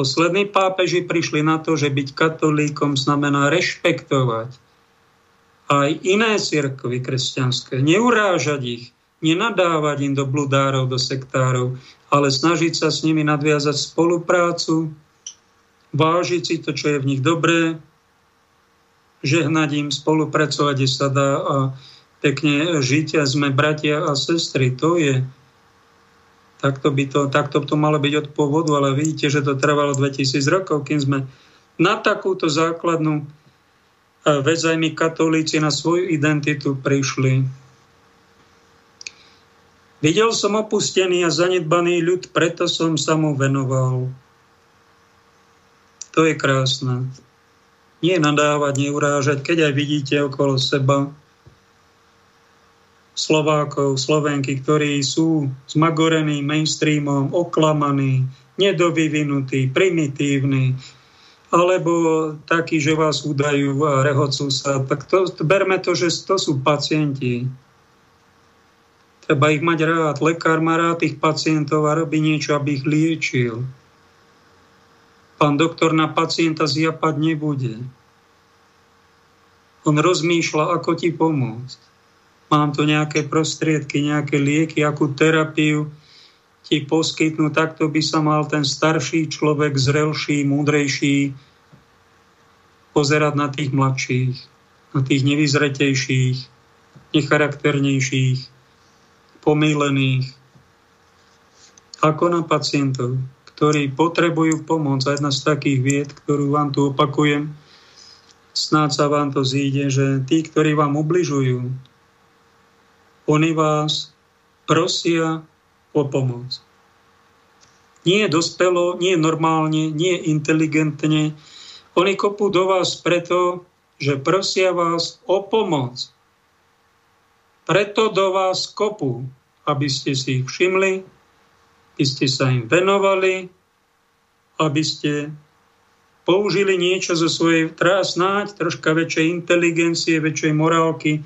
Poslední pápeži prišli na to, že byť katolíkom znamená rešpektovať aj iné cirkvy kresťanské, neurážať ich, nenadávať im do bludárov, do sektárov, ale snažiť sa s nimi nadviazať spoluprácu, vážiť si to, čo je v nich dobré, žehnať im, spolupracovať, kde sa dá a pekne žiť a sme bratia a sestry. To je Takto by to, takto to malo byť od pôvodu, ale vidíte, že to trvalo 2000 rokov, kým sme na takúto základnú vec aj my katolíci na svoju identitu prišli. Videl som opustený a zanedbaný ľud, preto som sa mu venoval. To je krásne. Nie nadávať, neurážať, keď aj vidíte okolo seba Slovákov, Slovenky, ktorí sú zmagorení mainstreamom, oklamaní, nedovyvinutí, primitívni, alebo takí, že vás udajú a rehocú sa, tak to, berme to, že to sú pacienti. Treba ich mať rád. Lekár má rád tých pacientov a robí niečo, aby ich liečil. Pán doktor na pacienta zjapať nebude. On rozmýšľa, ako ti pomôcť. Mám tu nejaké prostriedky, nejaké lieky, akú terapiu ti poskytnú, takto by sa mal ten starší človek, zrelší, múdrejší, pozerať na tých mladších, na tých nevyzretejších, necharakternejších, pomílených, ako na pacientov, ktorí potrebujú pomoc. A jedna z takých vied, ktorú vám tu opakujem, snáď sa vám to zíde, že tí, ktorí vám ubližujú, oni vás prosia o pomoc. Nie dospelo, nie normálne, nie inteligentne. Oni kopú do vás preto, že prosia vás o pomoc. Preto do vás kopú, aby ste si ich všimli, aby ste sa im venovali, aby ste použili niečo zo svojej, teraz snáď troška väčšej inteligencie, väčšej morálky,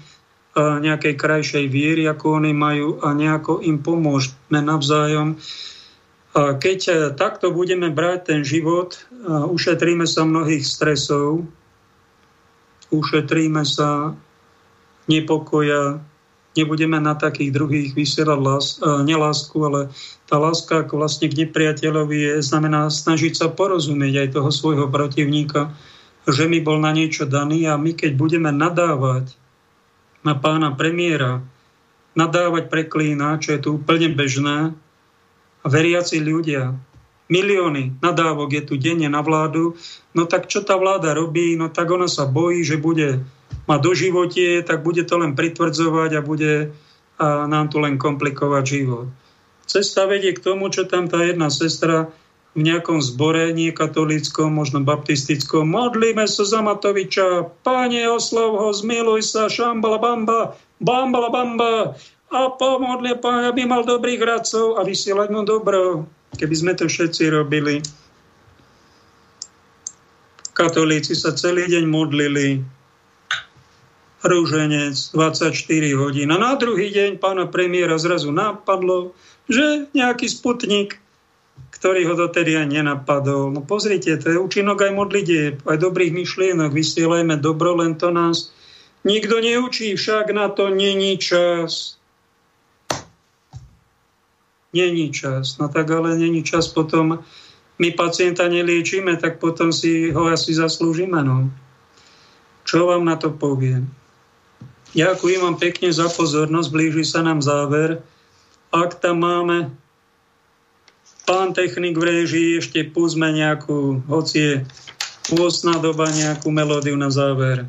nejakej krajšej viery, ako oni majú a nejako im pomôžeme navzájom. Keď e, takto budeme brať ten život, ušetríme sa mnohých stresov, ušetríme sa nepokoja, nebudeme na takých druhých vysielať lás, nelásku, ale tá láska ako vlastne k nepriateľovi je, znamená snažiť sa porozumieť aj toho svojho protivníka, že mi bol na niečo daný a my keď budeme nadávať na pána premiéra, nadávať preklína, čo je tu úplne bežné, a veriaci ľudia, milióny nadávok je tu denne na vládu, no tak čo tá vláda robí? No tak ona sa bojí, že bude mať do životie, tak bude to len pritvrdzovať a bude a nám tu len komplikovať život. Cesta vedie k tomu, čo tam tá jedna sestra v nejakom zbore, nie katolíckom, možno baptistickom. Modlíme sa za Matoviča, páne, oslov ho, zmiluj sa, šambala bamba, bambala bamba a pomodli, páne, aby mal dobrých radcov a vysielať mu dobro. Keby sme to všetci robili. Katolíci sa celý deň modlili, rúženec 24 hodín. A na druhý deň pána premiéra zrazu napadlo, že nejaký sputnik, ktorý ho dotedy aj nenapadol. No pozrite, to je účinok aj modlitieb, aj dobrých myšlienok. Vysielajme dobro, len to nás nikto neučí, však na to není čas. Není čas. No tak ale není čas potom my pacienta neliečíme, tak potom si ho asi zaslúžime. No. Čo vám na to poviem? Ďakujem vám pekne za pozornosť, blíži sa nám záver. Ak tam máme pán technik v režii, ešte púzme nejakú, hoci je 8 doba, nejakú melódiu na záver.